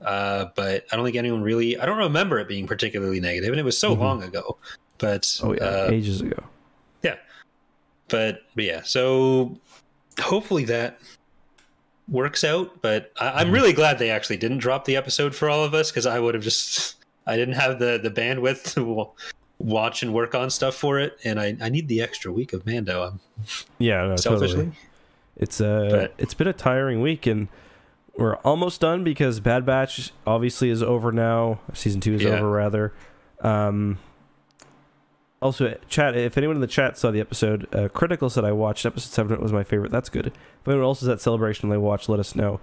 Uh, but I don't think anyone really I don't remember it being particularly negative, and it was so Mhm. long ago. But Oh yeah, uh, ages ago. But, but yeah, so hopefully that works out. But I, I'm Mhm. really glad they actually didn't drop the episode for all of us because I would have just I didn't have the the bandwidth to watch and work on stuff for it, and I, I need the extra week of Mando. I'm Yeah, no, selfishly. totally. It's uh But- it's been a tiring week and we're almost done because Bad Batch obviously is over now. Season 2 is Yeah. over rather. Um also chat if anyone in the chat saw the episode uh, critical said i watched episode 7 it was my favorite that's good if anyone else is at celebration and they watch let us know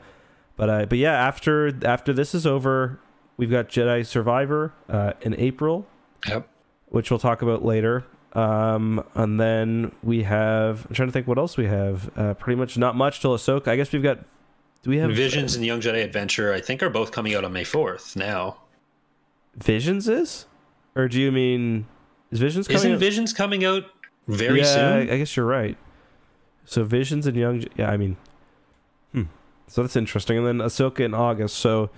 but uh but yeah after after this is over we've got jedi survivor uh in april Yep. which we'll talk about later. Um, and then we have. I'm trying to think what else we have. Uh, pretty much not much till Ahsoka. I guess we've got. Do we have Visions and Young Jedi Adventure, I think, are both coming out on May 4th now. Visions is, or do you mean is Visions coming? Isn't out? Visions coming out very yeah, soon? I, I guess you're right. So Visions and Young. Yeah, I mean, hmm. So that's interesting. And then Ahsoka in August. So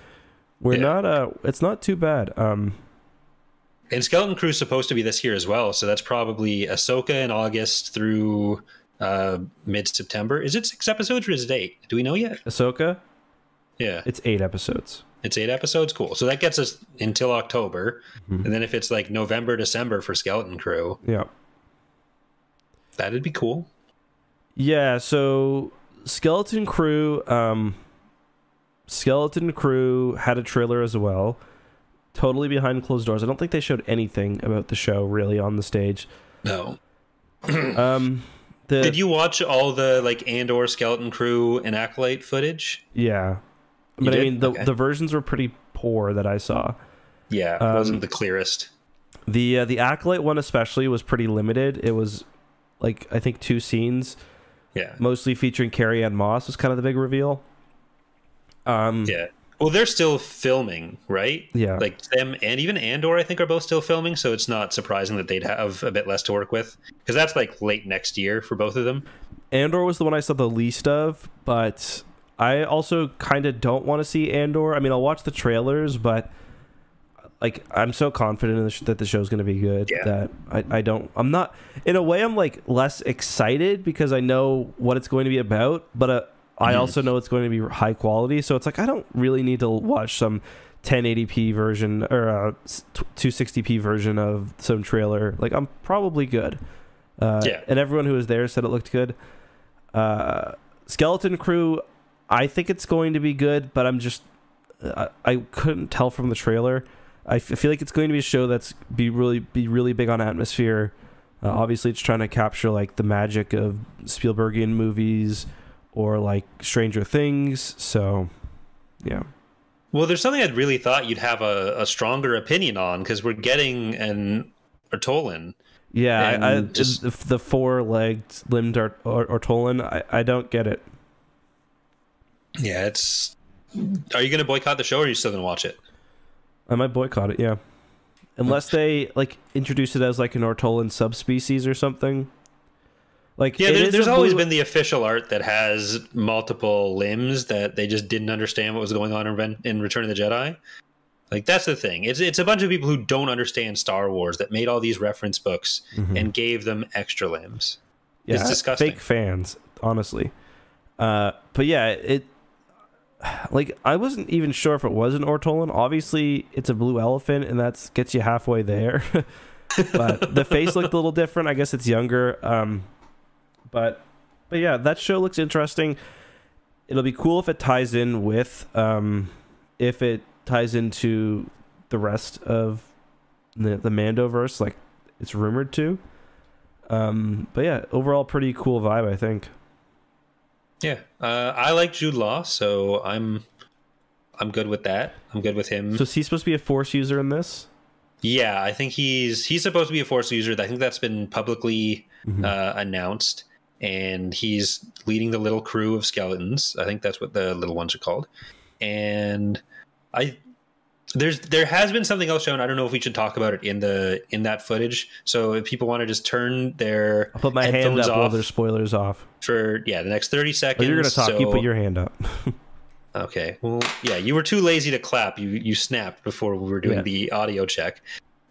we're Yeah. not. Uh, it's not too bad. Um, And Skeleton Crew is supposed to be this year as well, so that's probably Ahsoka in August through uh, mid September. Is it six episodes or is it eight? Do we know yet? Ahsoka. Yeah, It's eight episodes. It's eight episodes. Cool. So that gets us until October, Mhm. and then if it's like November, December for Skeleton Crew, Yeah. that'd be cool. Yeah, so Skeleton Crew, um, Skeleton Crew had a trailer as well, totally behind closed doors. I don't think they showed anything about the show really on the stage. No. Um, the Did you watch all the like Andor Skeleton Crew and Acolyte footage? yeah, You but I mean the Okay. the versions were pretty poor that I saw. Yeah, it Um, wasn't the clearest. The uh, the acolyte one especially was pretty limited. It was like I think two scenes, Yeah. mostly featuring Carrie Ann Moss was kind of the big reveal. Um, Yeah. Well, they're still filming, right? Yeah. Like them and even Andor, I think, are both still filming. So it's not surprising that they'd have a bit less to work with because that's like late next year for both of them. Andor was the one I saw the least of, but I also kind of don't want to see Andor. I mean, I'll watch the trailers, but like I'm so confident in the sh- that the show's going to be good Yeah. that I, I don't. I'm not. In a way, I'm like less excited because I know what it's going to be about, but uh, I Mhm. also know it's going to be high quality. So it's like I don't really need to watch some 1080p version or uh, 260p version of some trailer. Like I'm probably good. Uh, Yeah. And everyone who was there said it looked good. Uh, Skeleton Crew, I think it's going to be good, but I'm just I, I couldn't tell from the trailer. I f- feel like it's going to be a show that's be really be really big on atmosphere. Uh, obviously, it's trying to capture like the magic of Spielbergian movies or like Stranger Things. So, yeah, Well, there's something I'd really thought you'd have a, a stronger opinion on because we're getting an Ortolan. yeah. I, I, just- the, four-legged limbed or, Ortolan, I, I don't get it. Yeah, it's. Are you going to boycott the show or are you still going to watch it? I might boycott it. Yeah, unless they like introduce it as like an Ortolan subspecies or something. Like Yeah, there, is always blue- been the official art that has multiple limbs that they just didn't understand what was going on in, in Return of the Jedi. Like that's the thing. It's it's a bunch of people who don't understand Star Wars that made all these reference books Mhm. and gave them extra limbs. yeah, it's disgusting. Fake fans, honestly. Uh, but yeah, it like I wasn't even sure if it was an Ortolan. Obviously, it's a blue elephant, and that gets you halfway there. but the face looked a little different. I guess it's younger. Um, but but yeah, that show looks interesting. It'll be cool if it ties in with um, if it ties into the rest of the the Mandoverse, like it's rumored to. Um, but yeah, overall pretty cool vibe, I think. Yeah, uh, I like Jude Law, so I'm I'm good with that. I'm good with him. So is he supposed to be a force user in this? yeah, I think he's he's supposed to be a Force user. I think that's been publicly Mhm. uh, announced, and he's leading the little crew of skeletons. I think that's what the little ones are called. And I there's there has been something else shown. I don't know if we should talk about it in the in that footage. So if people want to just turn their I'll put my hand up while there's spoilers off. for yeah the next thirty seconds. you're gonna talk. You put your hand up. Okay. Well, yeah, you were too lazy to clap. You you snapped before we were doing Yeah. the audio check.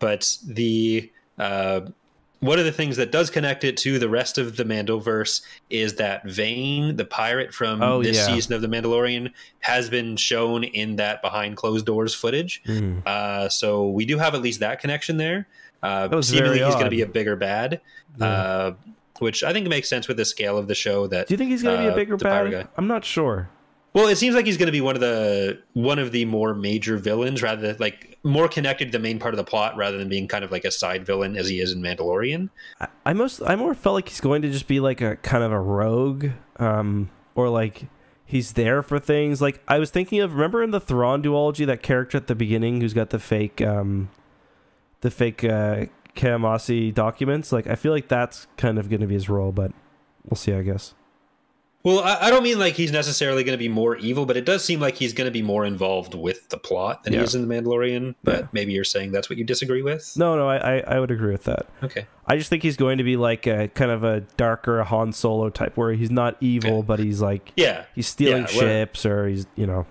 But the uh one of the things that does connect it to the rest of the Mandoverse is that Vane, the pirate from Oh, this yeah. season of The Mandalorian, has been shown in that behind closed doors footage. Mm. Uh, so we do have at least that connection there. Uh, seemingly he's going to be a bigger bad, Yeah. uh, which I think makes sense with the scale of the show. That Do you think he's going to be uh, a bigger bad? I'm not sure. well, it seems like he's going to be one of the one of the more major villains, rather than like more connected to the main part of the plot, rather than being kind of like a side villain as he is in Mandalorian. I, I most I more felt like he's going to just be like a kind of a rogue, um, or like he's there for things. Like I was thinking of remember in the Thrawn duology that character at the beginning who's got the fake, um, the fake uh, Kamasi documents. Like I feel like that's kind of going to be his role, but we'll see. I guess. Well, I, I don't mean like he's necessarily going to be more evil, but it does seem like he's going to be more involved with the plot than Yeah. he is in the Mandalorian. But Yeah. maybe you're saying that's what you disagree with. No, no, I, I I would agree with that. Okay. I just think he's going to be like a kind of a darker Han Solo type, where he's not evil, but he's like Yeah, he's stealing Yeah, well- ships, or he's you know.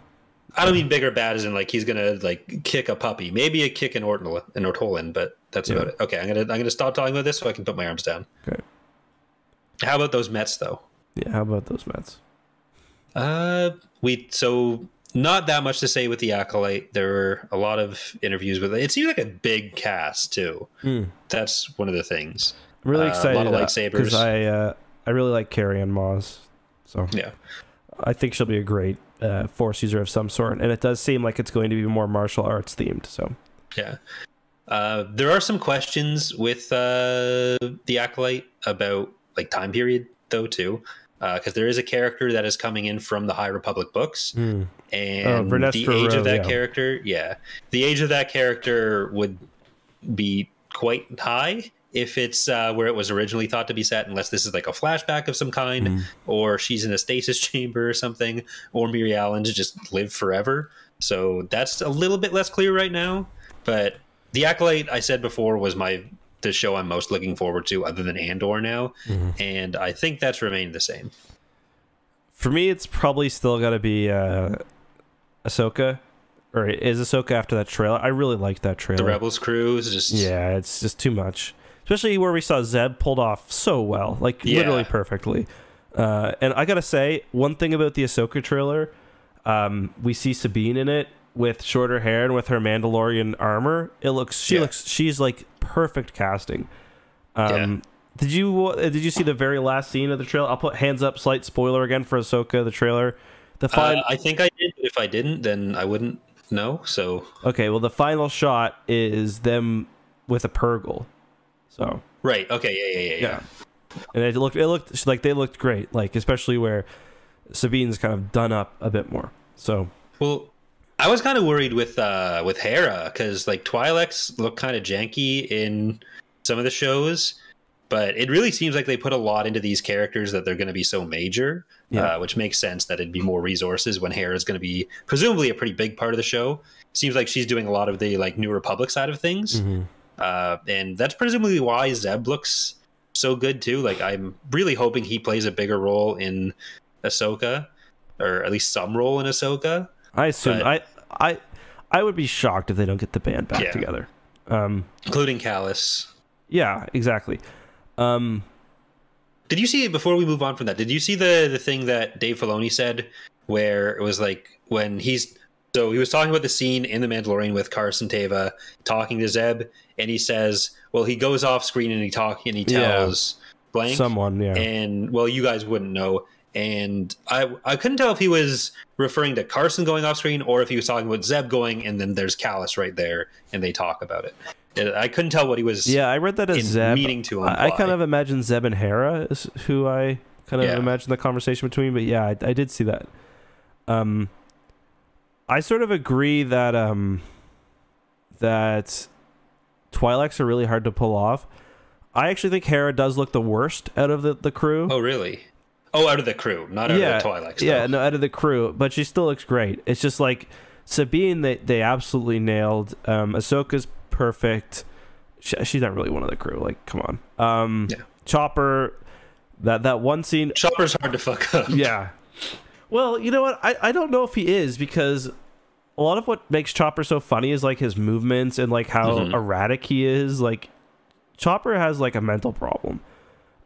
I don't mean bigger bad as in like he's gonna like kick a puppy, maybe a kick an Ortol an Ortolan, but that's Yeah. about it. Okay, I'm gonna I'm gonna stop talking about this so I can put my arms down. Okay. How about those Mets though? Yeah, how about those Mets? Uh, we so not that much to say with the acolyte. There were a lot of interviews with it. It seems like a big cast too. Hmm. That's one of the things. I'm really Uh, a lot excited of because lightsabers. I uh, I really like Carrie Ann Moss, so Yeah. I think she'll be a great uh, force user of some sort, and it does seem like it's going to be more martial arts themed. So Yeah. Uh, there are some questions with uh, the acolyte about like time period though too, because there is a character that is coming in from the High Republic books, and Vernestra the age Rwoh, of that yeah. character, yeah, the age of that character would be quite high if it's uh, where it was originally thought to be set, unless this is like a flashback of some kind, Mm. or she's in a stasis chamber or something, or Mirialans just live forever. So that's a little bit less clear right now. But the Acolyte, I said before, was my the show I'm most looking forward to, other than Andor now, Mm-hmm. and I think that's remained the same. for me, it's probably still got to be uh, Ahsoka, or is Ahsoka after that trailer? I really liked that trailer. The Rebels crew is just Yeah, it's just too much. Especially where we saw Zeb pulled off so well, like Yeah. literally perfectly. Uh, and I gotta say, one thing about the Ahsoka trailer, um, we see Sabine in it with shorter hair and with her Mandalorian armor. It looks, she Yeah. looks, she's like perfect casting. Um, Yeah. Did you uh, did you see the very last scene of the trailer? I'll put hands up, slight spoiler again for Ahsoka, the trailer. The Uh, final, I think I did. If I didn't, then I wouldn't know. So okay, well, the final shot is them with a Purrgil. So right, okay, yeah, yeah, yeah, yeah. Yeah. And it looked it looked like they looked great, like especially where Sabine's kind of done up a bit more. So Well, I was kind of worried with uh with Hera because like Twi'leks look kind of janky in some of the shows, but it really seems like they put a lot into these characters that they're going to be so major, Yeah. uh, which makes sense that it'd be more resources when Hera is going to be presumably a pretty big part of the show. Seems like she's doing a lot of the like New Republic side of things, uh, and that's presumably why Zeb looks so good too. Like I'm really hoping he plays a bigger role in Ahsoka, or at least some role in Ahsoka. I assume But- I I I would be shocked if they don't get the band back Yeah. together. Um, including Kallus. yeah, exactly. Um, Did you see before we move on from that? Did you see the the thing that Dave Filoni said, where it was like when he's so he was talking about the scene in the Mandalorian with Carson Teva talking to Zeb, and he says, "Well, he goes off screen and he talk and he Yeah. tells blank, someone, yeah, and well, you guys wouldn't know." And I I couldn't tell if he was referring to Carson going off screen or if he was talking about Zeb going, and then there's Kallus right there, and they talk about it. And I couldn't tell what he was. yeah. I read that as Zeb. meaning to I, I kind of imagine Zeb and Hera is who I kind of Yeah. imagine the conversation between. But yeah, I, I did see that. Um, I sort of agree that um, that Twi'leks are really hard to pull off. I actually think Hera does look the worst out of the, the crew. Oh, really? Oh, out of the crew, not out yeah, of the Twi'leks. yeah, no, out of the crew, but she still looks great. It's just like Sabine, they they absolutely nailed. Um, Ahsoka's perfect. She, she's not really one of the crew. Like, come on. Um, Yeah. Chopper, that that one scene. Chopper's hard to fuck up. Yeah. Well, you know what? I I don't know if he is because a lot of what makes Chopper so funny is like his movements and like how Mhm. erratic he is. Like Chopper has like a mental problem.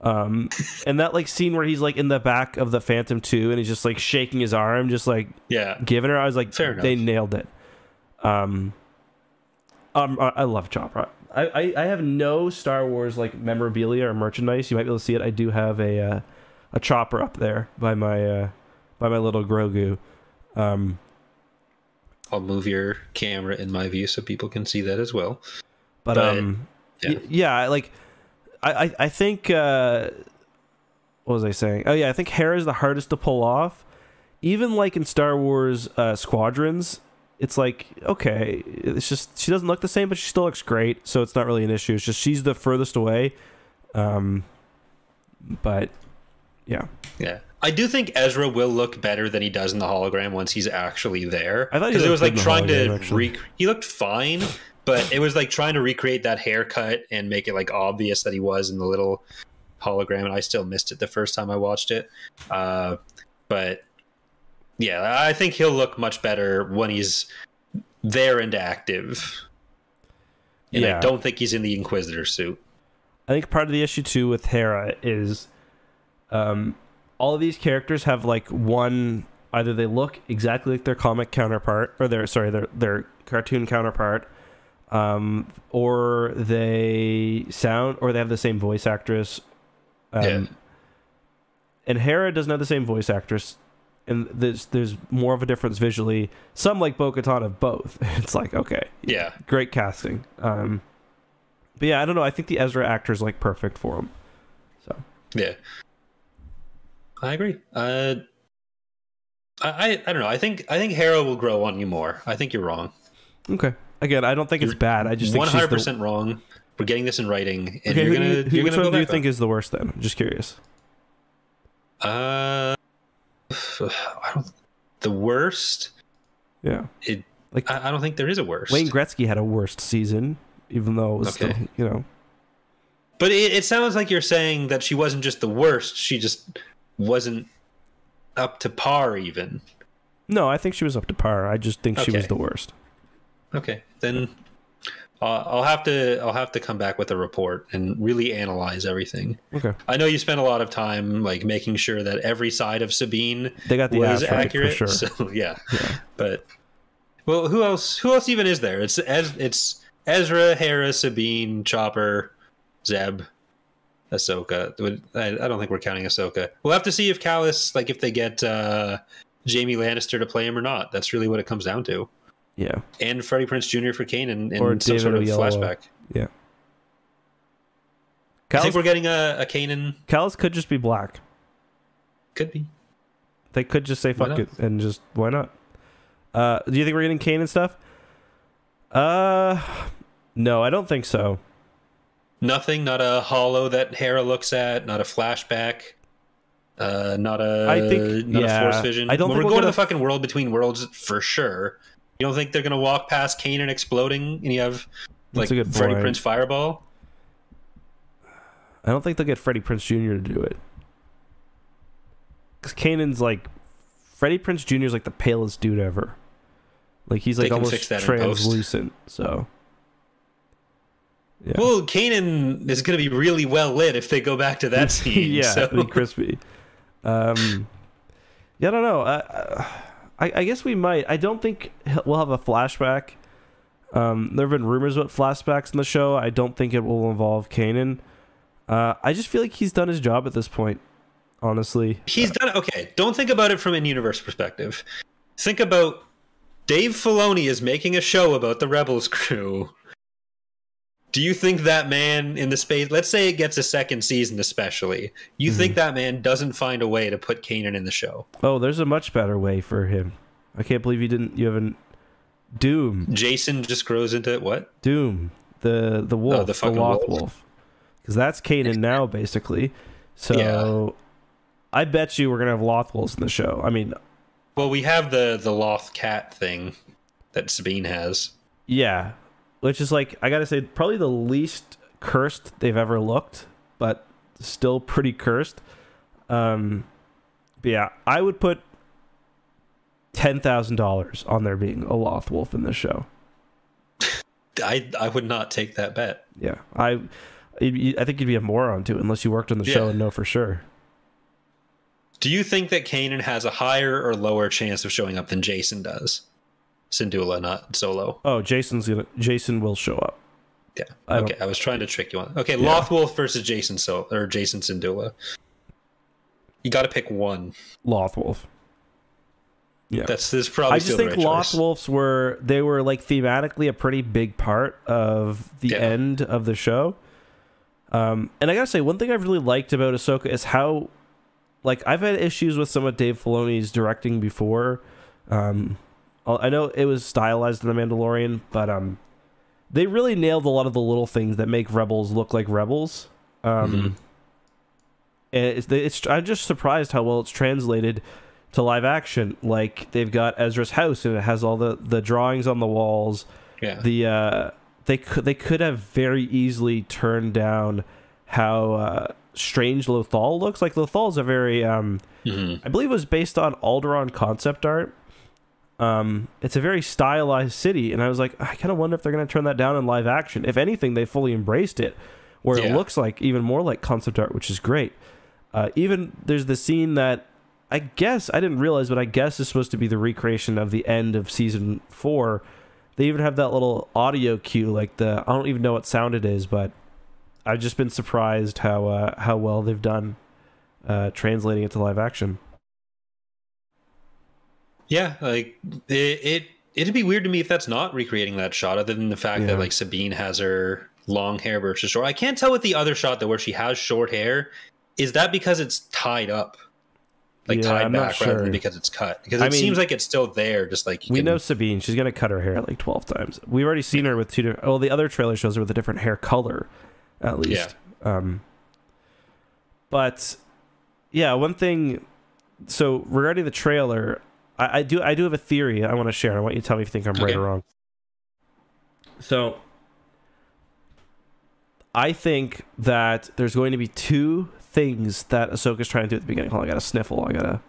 Um, and that like scene where he's like in the back of the Phantom 2 and he's just like shaking his arm, just like Yeah. giving her. I was like, Fair they enough. nailed it. Um, um, I love Chopper. I, I, I have no Star Wars like memorabilia or merchandise. You might be able to see it. I do have a uh, a Chopper up there by my uh, by my little Grogu. Um, I'll move your camera in my view so people can see that as well. but, But, um, yeah. yeah, yeah like I I, think uh, what was I saying? Oh yeah, I think Hera is the hardest to pull off. Even like in Star Wars uh, Squadrons, it's like okay, it's just she doesn't look the same, but she still looks great, so it's not really an issue. It's just she's the furthest away. Um, but yeah, Yeah. I do think Ezra will look better than he does in the hologram once he's actually there. I thought he because it was like trying to hologram, actually. rec- he looked fine, but it was like trying to recreate that haircut and make it like obvious that he was in the little hologram. And I still missed it the first time I watched it. Uh, but yeah, I think he'll look much better when he's there and active. And Yeah. I don't think he's in the Inquisitor suit. I think part of the issue too with Hera is, um, all of these characters have like one either they look exactly like their comic counterpart or their sorry their their cartoon counterpart, um, or they sound or they have the same voice actress. Um, Yeah. And Hera doesn't have the same voice actress, and there's there's more of a difference visually. Some like Bo-Katan have both. It's like okay, Yeah. great casting. Um, but yeah, I don't know. I think the Ezra actor is like perfect for him. So Yeah, I agree. Uh, I, I I don't know. I think I think Hera will grow on you more. I think you're wrong. okay. Again, I don't think it's You're bad. I just think One she's hundred the. percent wrong. We're getting this in writing, and Okay, you're do you- who- you're which one do you think is the worst? Then, I'm just curious. Uh, I don't. The worst. Yeah, It. like I, I don't think there is a worst. Wayne Gretzky had a worst season, even though it was Okay. still, you know, But it, it sounds like you're saying that she wasn't just the worst; she just wasn't up to par. Even no, I think she was up to par. I just think she was the worst. Okay, then uh, I'll have to I'll have to come back with a report and really analyze everything. Okay, I know you spent a lot of time like making sure that every side of Sabine they got the was accurate. sure. So yeah. Yeah. but well, who else? Who else even is there? It's Ez, it's Ezra, Hera, Sabine, Chopper, Zeb, Ahsoka. I, I don't think we're counting Ahsoka. We'll have to see if Kallus like if they get uh, Jaime Lannister to play him or not. That's really what it comes down to. Yeah, And Freddie Prinze Jr. for Kanan in Or some David sort of Oyelowo. flashback. yeah. I think we're getting a, a Kanan. Kallus could just be black. Could be. They could just say fuck it and just why not? Uh, do you think we're getting Kane and stuff? Uh, no, I don't think so. Nothing, not a hollow that Hera looks at, not a flashback, uh, not a I think- not yeah. a force vision. I don't When think we're we'll going to the a- fucking world between worlds for sure. You don't think they're gonna walk past Kanan exploding and you have like That's a good Freddie point. Prinze Fireball? I don't think they'll get Freddie Prinze Jr. to do it. Because Kanan's like Freddie Prinze Jr. is like the palest dude ever. Like he's like almost translucent. So yeah, Well, Kanan is gonna be really well lit if they go back to that scene. yeah, so. be crispy. Um, yeah, I don't know. I, I, I guess we might. I don't think we'll have a flashback. Um, there have been rumors about flashbacks in the show. I don't think it will involve Kanan. Uh, I just feel like he's done his job at this point. Honestly, He's done okay. Don't think about it from an universe perspective. Think about Dave Filoni is making a show about the Rebels crew. Do you think that man in the space? Let's say it gets a second season, especially. You mm-hmm. think that man doesn't find a way to put Kanan in the show? Oh, there's a much better way for him. I can't believe you didn't. You haven't. Dume, Jacen just grows into what? Dume, the the oh, wolf, the the, fucking Loth wolf. wolf, because that's Kanan now, basically. So, Yeah. I bet you we're gonna have Loth wolves in the show. I mean, Well, we have the the Loth cat thing that Sabine has. yeah, which is like I gotta say, probably the least cursed they've ever looked, but still pretty cursed. Um, but yeah, I would put ten thousand dollars on there being a Loth wolf in this show. I I would not take that bet. Yeah, I I think you'd be a moron to unless you worked on the show and know for sure. Do you think that Kanan has a higher or lower chance of showing up than Jacen does? Syndulla, not Solo. Oh, Jacen's gonna. Jacen will show up. Yeah. I okay, I was trying to trick you on. Okay, Yeah. Lothwolf versus Jacen so or Jacen Syndulla. You got to pick one. Lothwolf. Yeah. That's this is probably I just think right. Lothwolves were they were like thematically a pretty big part of the Yeah. end of the show. Um, and I gotta say, one thing I've really liked about Ahsoka is how, like, I've had issues with some of Dave Filoni's directing before. Um, I know it was stylized in The Mandalorian, but um, they really nailed a lot of the little things that make Rebels look like Rebels. Um, Mhm. and it's, it's I'm just surprised how well it's translated to live action. Like they've got Ezra's house and it has all the the drawings on the walls. Yeah. The uh, they could they could have very easily turned down how uh, strange Lothal looks. Like Lothal is a very um, Mhm. I believe it was based on Alderaan concept art. Um, it's a very stylized city, and I was like, I kind of wonder if they're going to turn that down in live action. If anything, they fully embraced it, where it looks like even more like concept art, which is great. Uh, even there's the scene that I guess I didn't realize, but I guess is supposed to be the recreation of the end of season four. They even have that little audio cue, like the I don't even know what sound it is, but I've just been surprised how uh, how well they've done uh, translating it to live action. Yeah, like it, it it'd be weird to me if that's not recreating that shot, other than the fact Yeah. that like Sabine has her long hair versus short. I can't tell with the other shot though, where she has short hair. Is that because it's tied up, like Yeah, tied I'm back, rather than because it's cut? Because it I mean- seems like it's still there, just like We can- know Sabine; she's gonna cut her hair like twelve times. We've already seen her with two. Different, well, the other trailer shows her with a different hair color, at least. Um, but yeah, one thing. So regarding the trailer, I, I do I do have a theory I want to share. I want you to tell me if you think I'm right or wrong. So I think that there's going to be two things that Ahsoka's trying to do at the beginning. Hold on, I got a sniffle. I gotta.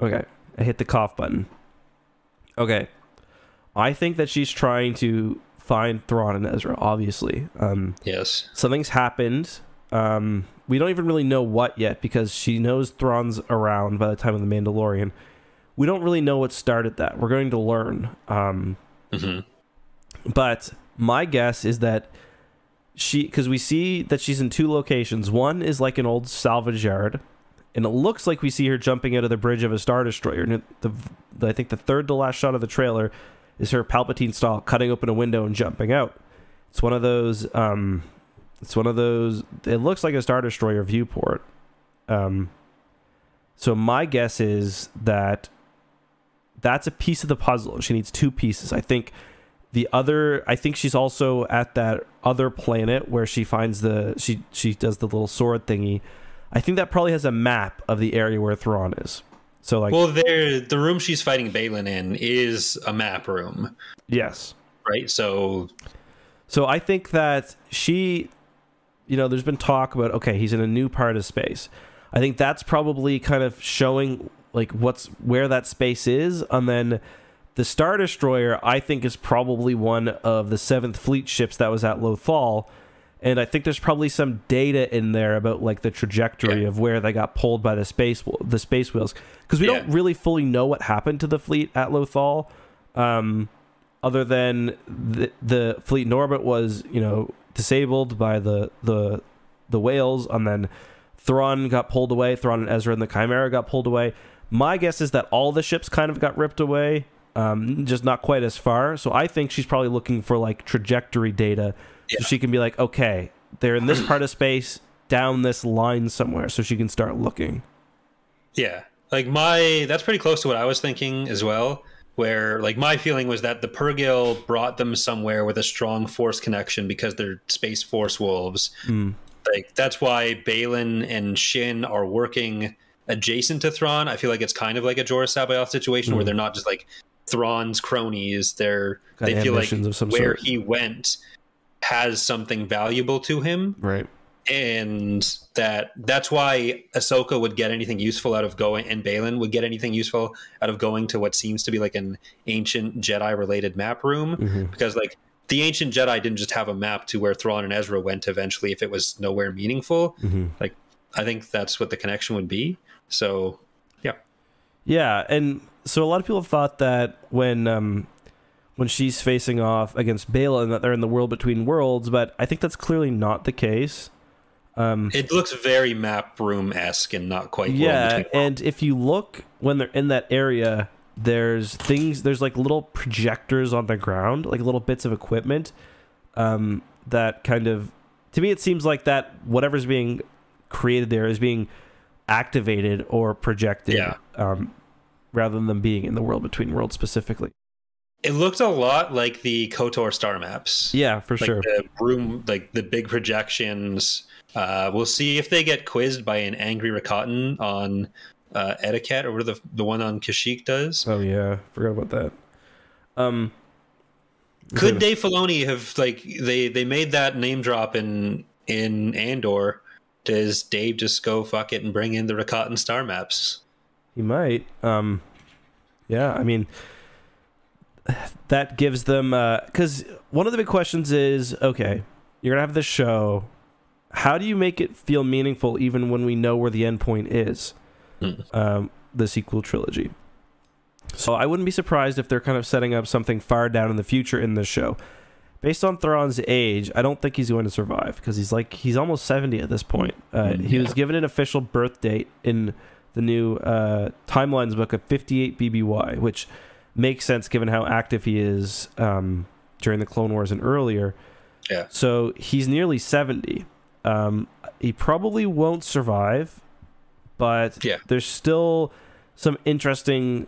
Okay, I hit the cough button. Okay, I think that she's trying to find Thrawn and Ezra. Obviously, um, yes, something's happened. Um, we don't even really know what yet because she knows Thrawn's around by the time of the Mandalorian. We don't really know what started that. We're going to learn. Um, hmm but my guess is that she, because we see that she's in two locations. One is like an old salvage yard, and it looks like we see her jumping out of the bridge of a star destroyer. And the, the I think the third to last shot of the trailer is her Palpatine style cutting open a window and jumping out. It's one of those. Um, it's one of those. It looks like a star destroyer viewport. Um, so my guess is that that's a piece of the puzzle, she needs two pieces. I think the other i think she's also at that other planet where she finds the she she does the little sword thingy. I think that probably has a map of the area where Thrawn is. So like well, there the room she's fighting Baylan in is a map room, yes. Right? So so i think that she you know there's been talk about okay he's in a new part of space. I think that's probably kind of showing like what's where that space is and then the star destroyer i think is probably one of the seventh fleet ships that was at lothal and i think there's probably some data in there about like the trajectory Yeah. of where they got pulled by the space the space wheels because we Yeah. don't really fully know what happened to the fleet at lothal um, other than the, the fleet in orbit was you know disabled by the the the whales and then Thrawn got pulled away Thrawn and Ezra and the Chimera got pulled away my guess is that all the ships kind of got ripped away um, just not quite as far so I think she's probably looking for like trajectory data Yeah. so she can be like okay they're in this part of space down this line somewhere so she can start looking Yeah. Like my that's pretty close to what I was thinking as well. Where like my feeling was that the Purrgil brought them somewhere with a strong force connection because they're space force wolves. Hmm. Like that's why Baylan and Shin are working adjacent to Thrawn. I feel like it's kind of like a Joruus C'baoth situation where Mhm. they're not just like Thrawn's cronies. They're Got they feel like where sort. he went has something valuable to him right and that that's why Ahsoka would get anything useful out of going, and Baylan would get anything useful out of going to what seems to be like an ancient Jedi related map room, Mhm. because like the ancient Jedi didn't just have a map to where Thrawn and Ezra went eventually if it was nowhere meaningful. Mhm. Like I think that's what the connection would be. So yeah. Yeah, and so a lot of people thought that when um, when she's facing off against Bela, and that they're in the world between worlds, but I think that's clearly not the case. Um, It looks very map room esque and not quite yeah, and if you look when they're in that area, there's things, there's like little projectors on the ground, like little bits of equipment um, that kind of, to me, it seems like that whatever's being created there is being activated or projected, Yeah. um, rather than them being in the world between worlds specifically. It looked a lot like the KOTOR star maps. Yeah, for like sure. the room like the big projections uh we'll see if they get quizzed by an angry Rakatan on uh etiquette or the the one on Kashyyyk does Oh yeah, forgot about that. Um, could Dave Filoni have like they they made that name drop in in Andor does Dave just go fuck it and bring in the Rakatan star maps He might. Um, yeah, I mean, that gives them because one of the big questions is okay, you're gonna have this show. How do you make it feel meaningful, even when we know where the end point is? Hmm. Um, the sequel trilogy. So I wouldn't be surprised if they're kind of setting up something far down in the future in this show. Based on Thrawn's age, I don't think he's going to survive because he's like he's almost seventy at this point. Uh, Mm, he was given an official birth date in the new uh, timelines book of 58 BBY, which makes sense given how active he is um, during the Clone Wars and earlier. Yeah. So he's nearly 70. Um, he probably won't survive, but Yeah. there's still some interesting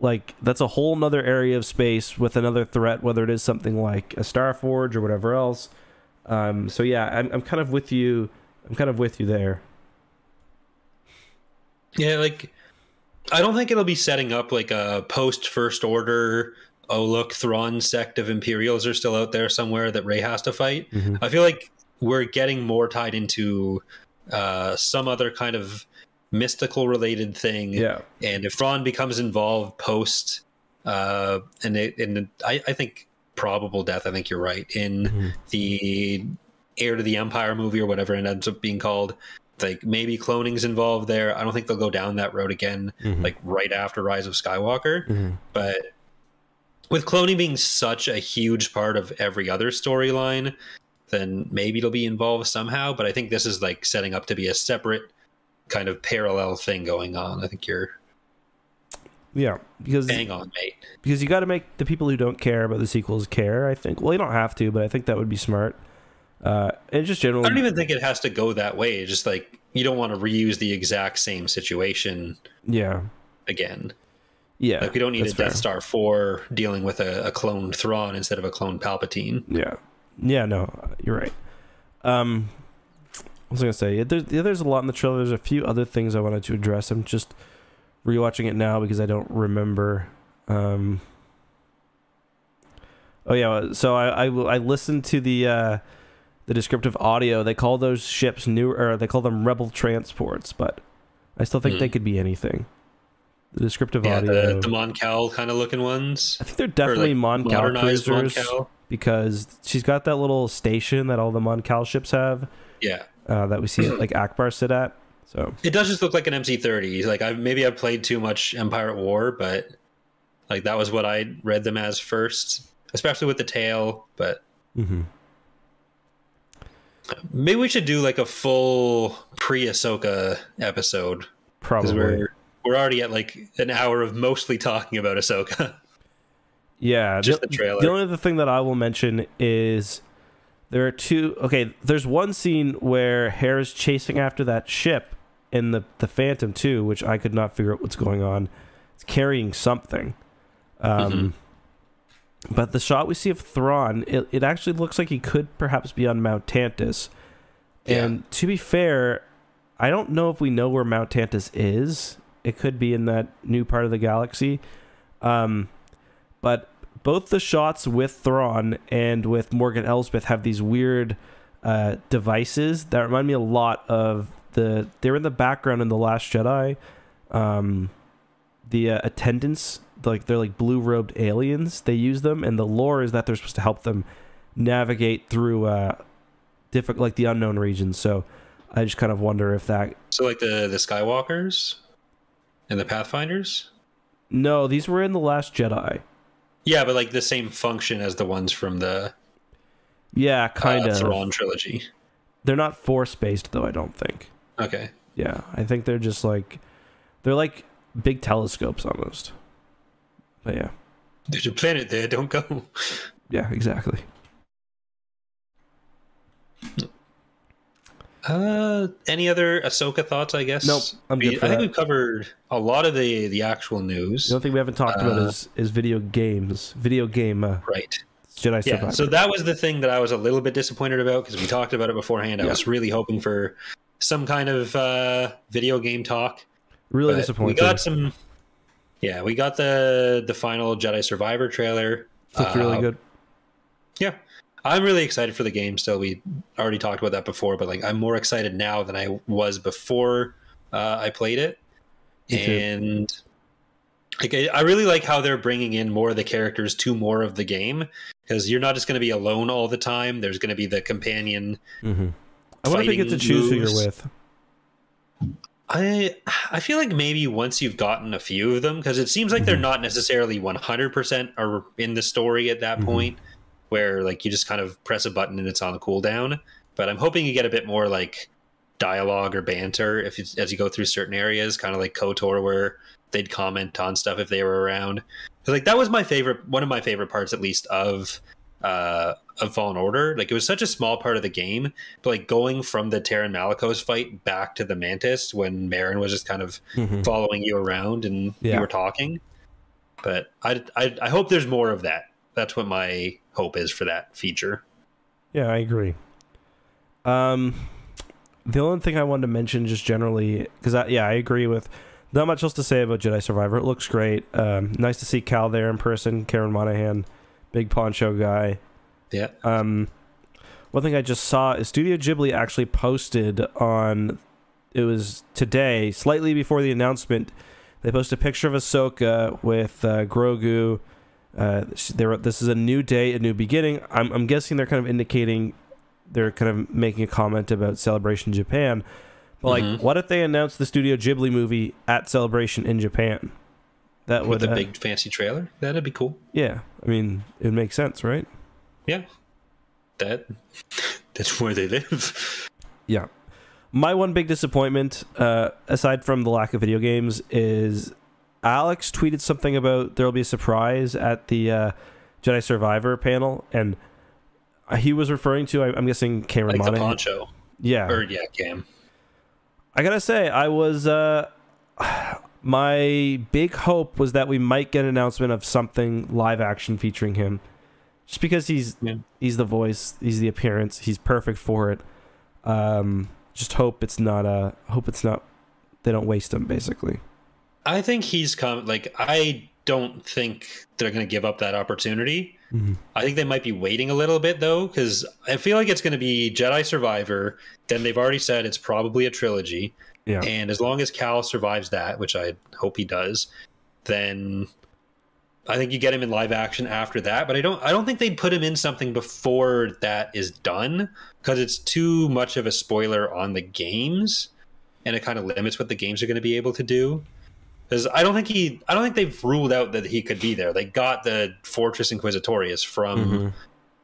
like that's a whole nother area of space with another threat whether it is something like a Star Forge or whatever else. Um, so yeah I'm, I'm kind of with you. I'm kind of with you there. Yeah like I don't think it'll be setting up like a post first order oh look Thrawn sect of Imperials are still out there somewhere that Rey has to fight. Mhm. I feel like we're getting more tied into uh, some other kind of mystical related thing. yeah And if Thrawn becomes involved post, uh, and it, and I, I think probable death. I think you're right in Mhm. the heir to the Empire movie or whatever it ends up being called. Like maybe cloning's involved there. I don't think they'll go down that road again. Mhm. Like right after Rise of Skywalker Mhm. but with cloning being such a huge part of every other storyline then maybe it'll be involved somehow but i think this is like setting up to be a separate kind of parallel thing going on. I think you're yeah because bang on mate. because you got to make the people who don't care about the sequels care i think. Well you don't have to but i think that would be smart. Uh and just generally i don't even think it has to go that way. It's just like you don't want to reuse the exact same situation yeah. again. Yeah like we don't need a death star 4 dealing with a, a cloned thrawn instead of a cloned palpatine. Yeah, yeah, no, you're right. Um, was gonna say yeah, there's yeah, there's a lot in the trailer. There's a few other things I wanted to address. I'm just rewatching it now because I don't remember. Um, oh yeah, so I I, I listened to the uh, the descriptive audio. They call those ships new, or they call them rebel transports, but I still think Hmm. they could be anything. The descriptive yeah audio. the, the moncal kind of looking ones I think they're definitely like, Mon Cal cruisers Mon-Cal. because she's got that little station that all the Mon Cal ships have yeah uh, that we see like Ackbar sit at. So It does just look like an MC30. Like I maybe I've played too much Empire at War, but like that was what I read them as first, especially with the tail. But mhm. maybe we should do like a full pre Ahsoka episode probably, we're we're already at like an hour of mostly talking about Ahsoka. yeah. just the trailer. The only other thing that I will mention is there are two. Okay, there's one scene where Hera's chasing after that ship in the the Phantom too, which I could not figure out what's going on. It's carrying something. Um, Mhm. But the shot we see of Thrawn, it, it actually looks like he could perhaps be on Mount Tantiss. Yeah. And to be fair, I don't know if we know where Mount Tantiss is. It could be in that new part of the galaxy. Um, but both the shots with Thrawn and with Morgan Elsbeth have these weird uh, devices that remind me a lot of the. They were in the background in the Last Jedi. Um, the uh, attendants, like they're like blue robed aliens. They use them, and the lore is that they're supposed to help them navigate through uh, difficult like the unknown regions. So I just kind of wonder if that. So like the the Skywalkers and the Pathfinders. No, these were in the Last Jedi. Yeah, but like the same function as the ones from the Yeah, kind uh, of. Thrawn trilogy. They're not force based though. I don't think. Okay. Yeah, I think they're just like they're like big telescopes almost. But yeah, There's a planet there. Don't go. yeah, exactly. Uh, any other Ahsoka thoughts? I guess. Nope, I'm good I think that. we've covered a lot of the the actual news. The only thing we haven't talked about Uh, is is video games, video game uh, Right. Jedi Survivor. Yeah. So that was the thing that I was a little bit disappointed about because we talked about it beforehand. I Yeah. was really hoping for some kind of uh, video game talk. really disappointed. We got some. Yeah, we got the the final Jedi Survivor trailer. Looked really Uh, good. Yeah, I'm really excited for the game. Still, we already talked about that before, but like I'm more excited now than I was before uh, I played it, and like I, I really like how they're bringing in more of the characters to more of the game because you're not just going to be alone all the time. There's going to be the companion. Mm-hmm. I wonder if you get to choose who you're with. I I feel like maybe once you've gotten a few of them, because it seems like they're Mhm. not necessarily 100% are in the story at that Mhm. point, where like you just kind of press a button and it's on the cooldown. But I'm hoping you get a bit more like dialogue or banter if you, as you go through certain areas, kind of like Kotor, where they'd comment on stuff if they were around. 'Cause, like that was my favorite, one of my favorite parts, at least of uh of Fallen Order. Like it was such a small part of the game, but like going from the Taron Malicos fight back to the Mantis when Merrin was just kind of Mhm. following you around and Yeah. you were talking. But I, I I hope there's more of that. That's what my hope is for that feature. Yeah, I agree. Um, the only thing I wanted to mention, just generally, because I, yeah, I agree with. Not much else to say about Jedi Survivor. It looks great. Um, nice to see Cal there in person. Karen Monaghan, big poncho guy. Yeah. Um, one thing I just saw is Studio Ghibli actually posted on. It was today, slightly before the announcement. They posted a picture of Ahsoka with uh, Grogu. Uh, sh- they wrote, "This is a new day, a new beginning." I'm, I'm guessing they're kind of indicating they're kind of making a comment about Celebration Japan. But like, Mhm. what if they announced the Studio Ghibli movie at Celebration in Japan? That would, With a uh, big fancy trailer. That'd be cool. yeah. I mean, it would make sense, right? Yeah. That that's where they live. Yeah. My one big disappointment, uh, aside from the lack of video games, is Alex tweeted something about there'll be a surprise at the uh, Jedi Survivor panel, and he was referring to, I, I'm guessing, Cameron Like the poncho. Yeah. Or yeah, Cam. I gotta say, I was. Uh, my big hope was that we might get an announcement of something live action featuring him, just because he's Yeah. he's the voice, he's the appearance, he's perfect for it. Um, just hope it's not a hope it's not they don't waste him basically. I think he's come like I don't think they're gonna give up that opportunity. Mm-hmm. I think they might be waiting a little bit though, because I feel like it's going to be Jedi Survivor. Then they've already said it's probably a trilogy, Yeah. and as long as Cal survives that, which I hope he does, then I think you get him in live action after that. But I don't, I don't think they'd put him in something before that is done because it's too much of a spoiler on the games, and it kind of limits what the games are going to be able to do. Because I don't think he, I don't think they've ruled out that he could be there. They got the Fortress Inquisitorius from Mhm.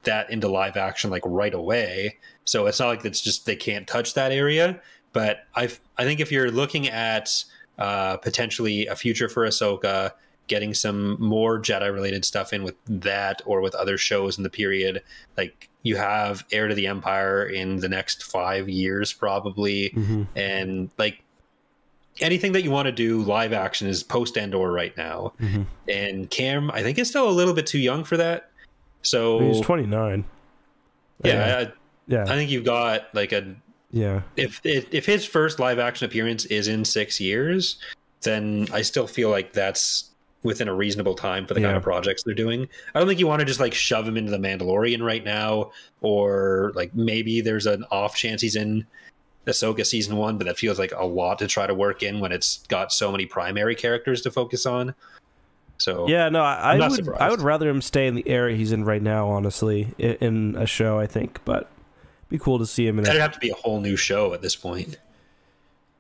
that into live action like right away. So it's not like it's just they can't touch that area. But I, I think if you're looking at uh, potentially a future for Ahsoka, getting some more Jedi related stuff in with that or with other shows in the period, like you have Heir to the Empire in the next five years probably, Mhm. and like anything that you want to do live action is post Andor right now. Mhm. And Cam, I think is still a little bit too young for that. So He's 29. yeah, I, Yeah. I think you've got like a Yeah. if, if if his first live action appearance is in six years, then I still feel like that's within a reasonable time for the kind of projects they're doing. I don't think you want to just like shove him into the Mandalorian right now, or like maybe there's an off chance he's in Ahsoka season one, but that feels like a lot to try to work in when it's got so many primary characters to focus on. So Yeah, no, I, I would I would rather him stay in the area he's in right now, honestly, in, in a show. I think, but be cool to see him in that'd have to be a whole new show at this point,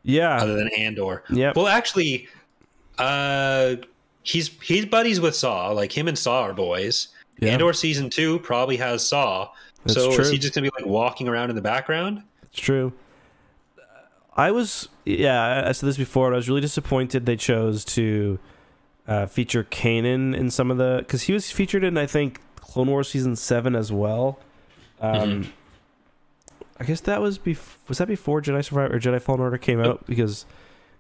Yeah, other than Andor. Yeah. Well, actually, uh, he's he's buddies with Saw. Like him and Saw are boys. Yeah. Andor season two probably has Saw. That's so true. is he just gonna be like walking around in the background? It's true. I was, yeah, I said this before. I was really disappointed they chose to uh, feature Kanan in some of the because he was featured in I think Clone Wars season seven as well. Um, I guess that was bef- was that before Jedi Survivor or Jedi Fallen Order came out because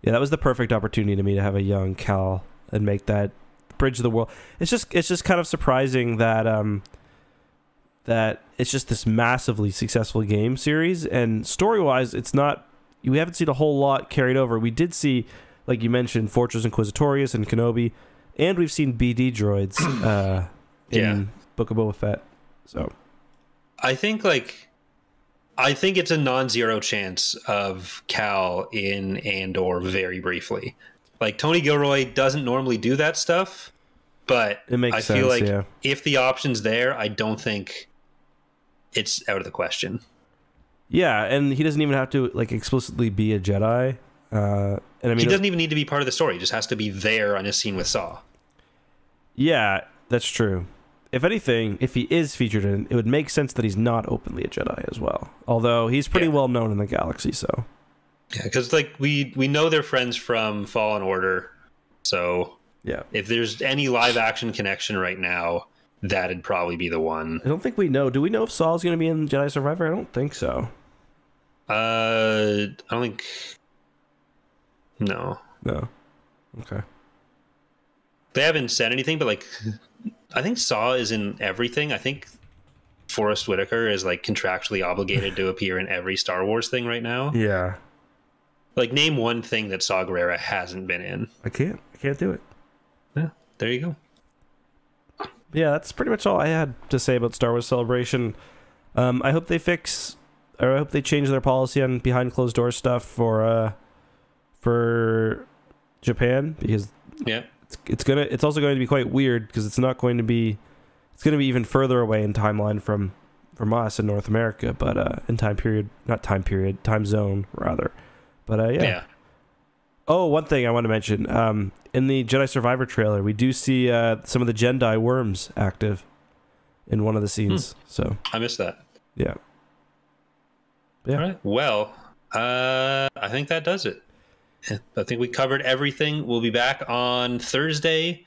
yeah, that was the perfect opportunity to me to have a young Cal and make that bridge the world. It's just it's just kind of surprising that um that it's just this massively successful game series and story wise it's not we haven't seen a whole lot carried over. We did see like you mentioned Fortress Inquisitorius and Kenobi and we've seen BD droids uh in Yeah. Book of Boba Fett. So I think like I think it's a non-zero chance of Cal in Andor very briefly. Like Tony Gilroy doesn't normally do that stuff, but it makes I sense, feel like yeah. if the option's there, I don't think it's out of the question. Yeah, and he doesn't even have to like explicitly be a Jedi. Uh, and I mean, he doesn't even need to be part of the story; he just has to be there on a scene with Saw. yeah, that's true. If anything, if he is featured in, it would make sense that he's not openly a Jedi as well. Although he's pretty Yeah. well known in the galaxy, so Yeah, because like we we know they're friends from Fallen Order, so yeah. if there's any live action connection right now, that'd probably be the one. I don't think we know. Do we know if Saw's going to be in Jedi Survivor? I don't think so. Uh, I don't think. No, No. Okay. they haven't said anything, but like, I think Saw is in everything. I think Forest Whitaker is like contractually obligated to appear in every Star Wars thing right now. Yeah. Like, name one thing that Saw Gerrera hasn't been in. I can't. I can't do it. Yeah, there you go. Yeah, that's pretty much all I had to say about Star Wars Celebration. Um, I hope they fix, or I hope they change their policy on behind closed door stuff for uh, for Japan because Yeah, it's, it's gonna. It's also going to be quite weird because it's not going to be. It's going to be even further away in timeline from from us in North America, but uh, in time period, not time period, time zone rather. But uh, yeah. yeah. Oh, one thing I want to mention. Um, in the Jedi Survivor trailer, we do see uh, some of the Jedi worms active in one of the scenes. So I missed that. yeah, Yeah. Right. Well, uh, I think that does it. I think we covered everything. We'll be back on Thursday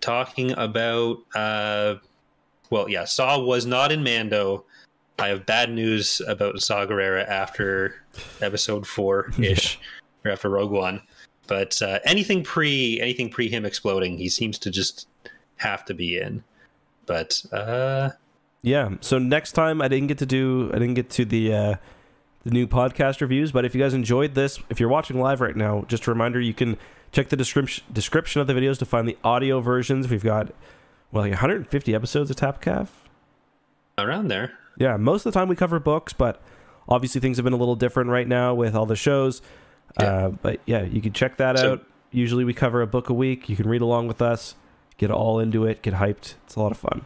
talking about. Uh, well, yeah, Saw was not in Mando. I have bad news about Saw Gerrera after episode four ish, or after Rogue One. But uh, anything pre anything pre him exploding, he seems to just have to be in. But uh, yeah. So next time, I didn't get to do. I didn't get to the uh, the new podcast reviews. But if you guys enjoyed this, if you're watching live right now, just a reminder, you can check the description description of the videos to find the audio versions. We've got well, like 150 episodes of Tapcaf. around there, Yeah, most of the time we cover books, but obviously things have been a little different right now with all the shows. Yeah. Uh, but yeah, you can check that So- out. Usually we cover a book a week. You can read along with us, get all into it, get hyped. It's a lot of fun.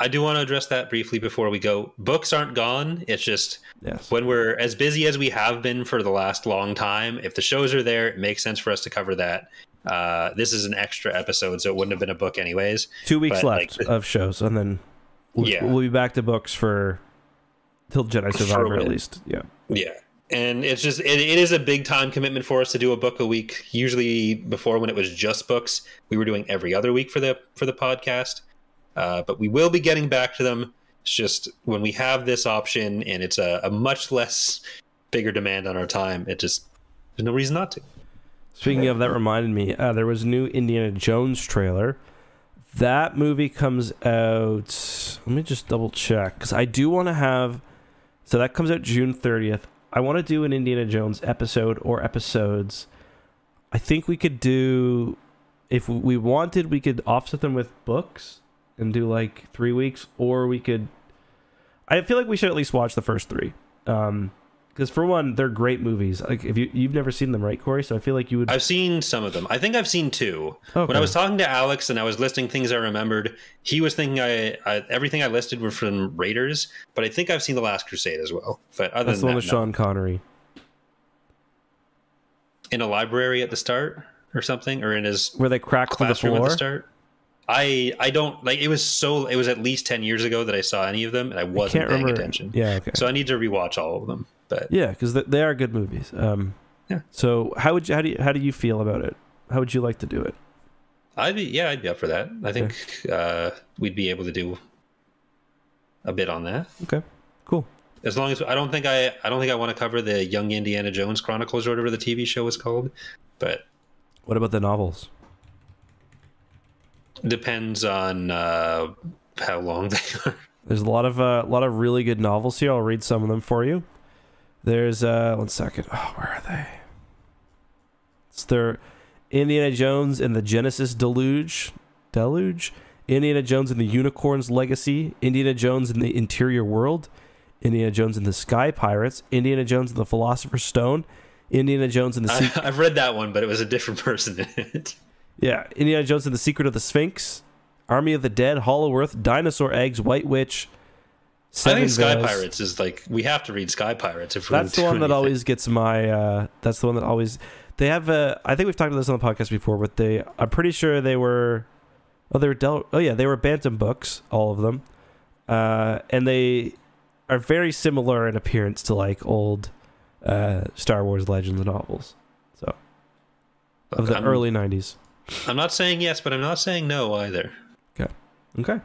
I do want to address that briefly before we go. Books aren't gone. It's just Yes. when we're as busy as we have been for the last long time, if the shows are there, it makes sense for us to cover that. Uh, this is an extra episode, so it wouldn't have been a book anyways. Two weeks but, left like, of shows, and then we'll, Yeah. we'll be back to books for till Jedi Survivor at least. Yeah. Yeah. And it's just, it, it is a big time commitment for us to do a book a week. Usually before when it was just books, we were doing every other week for the, for the podcast. Uh, but we will be getting back to them. It's just when we have this option and it's a, a much less bigger demand on our time, it just, there's no reason not to. Speaking of that, reminded me uh, there was a new Indiana Jones trailer. That movie comes out. Let me just double check because I do want to have. So that comes out June thirtieth. I want to do an Indiana Jones episode or episodes. I think we could do, if we wanted, we could offset them with books and do like three weeks, or we could. I feel like we should at least watch the first three. Um, Because for one, they're great movies. Like if you you've never seen them, right, Corey? So I feel like you would. I've seen some of them. I think I've seen two. Okay. When I was talking to Alex and I was listing things I remembered, he was thinking I, I everything I listed were from Raiders, but I think I've seen The Last Crusade as well. But other That's the one that, with no. Sean Connery. in a library at the start or something, or in his Where they crack through the classroom at floor. the start. I I don't like it was so it was at least ten years ago that I saw any of them and I I wasn't can't paying remember. attention. Yeah. Okay. So I need to rewatch all of them. But Yeah, because they, they are good movies. Um, Yeah. So how would you how do you, how do you feel about it? How would you like to do it? I'd be yeah, I'd be up for that. I think uh, we'd be able to do a bit on that. Okay. Cool. As long as I don't think I I don't think I want to cover the Young Indiana Jones Chronicles or whatever the TV show was called, but What about the novels? depends on uh, how long they are. There's a lot of uh, a lot of really good novels here. I'll read some of them for you. There's uh one second. Oh, where are they? It's their Indiana Jones and the Genesis Deluge. Deluge? Indiana Jones and the Unicorn's Legacy, Indiana Jones in the Interior World, Indiana Jones and the Sky Pirates, Indiana Jones and the Philosopher's Stone, Indiana Jones and the Se- I, I've read that one, but it was a different person in it. Yeah, Indiana Jones and the Secret of the Sphinx, Army of the Dead, Hollow Earth, Dinosaur Eggs, White Witch. I think Sky Veils. Pirates is like we have to read Sky Pirates if we're That's the one that anything. always gets my. Uh, that's the one that always. They have. Uh, I think we've talked about this on the podcast before, but they. I'm pretty sure they were. Oh, they were. Del- oh yeah, they were Bantam books, all of them, uh, and they are very similar in appearance to like old uh, Star Wars Legends novels. So of the I'm, early '90s. I'm not saying yes, but I'm not saying no either. Okay. Okay.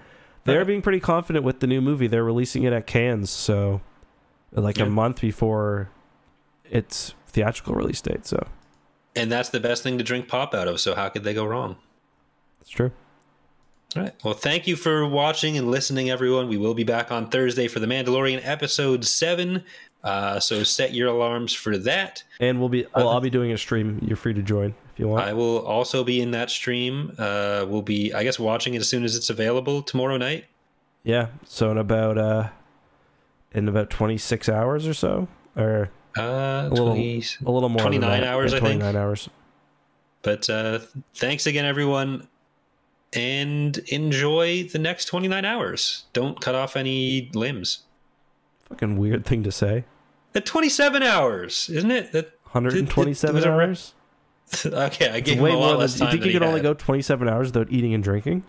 They're being pretty confident with the new movie. They're releasing it at Cannes, so like Yeah. a month before its theatrical release date. So And that's the best thing to drink pop out of. So how could they go wrong? it's true. All right. Well, thank you for watching and listening, everyone. We will be back on Thursday for The Mandalorian episode seven. Uh, so set your alarms for that. And we'll be. Well, I'll be doing a stream. You're free to join if you want. I will also be in that stream. Uh, we'll be, I guess, watching it as soon as it's available tomorrow night. yeah. So in about uh, in about 26 hours or so, or Uh, little- 20 a little more. 29 hours, Yeah, I think. 29 hours. But uh, thanks again, everyone. And enjoy the next 29 hours. Don't cut off any limbs. Fucking weird thing to say. At 27 hours, isn't it? That 127 was a hours. okay, I gave him way a more lot than. less You think you can only had. go 27 hours without eating and drinking?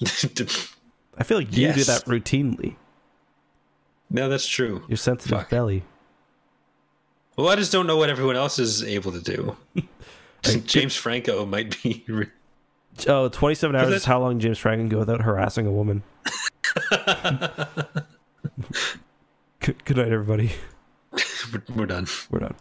I feel like you do that routinely. no, that's true. Your sensitive Fuck. belly. Well, I just don't know what everyone else is able to do. James Franco might be. Oh, 27 hours is how long James Franco can go without harassing a woman. good, good night, everybody. We're done. We're done.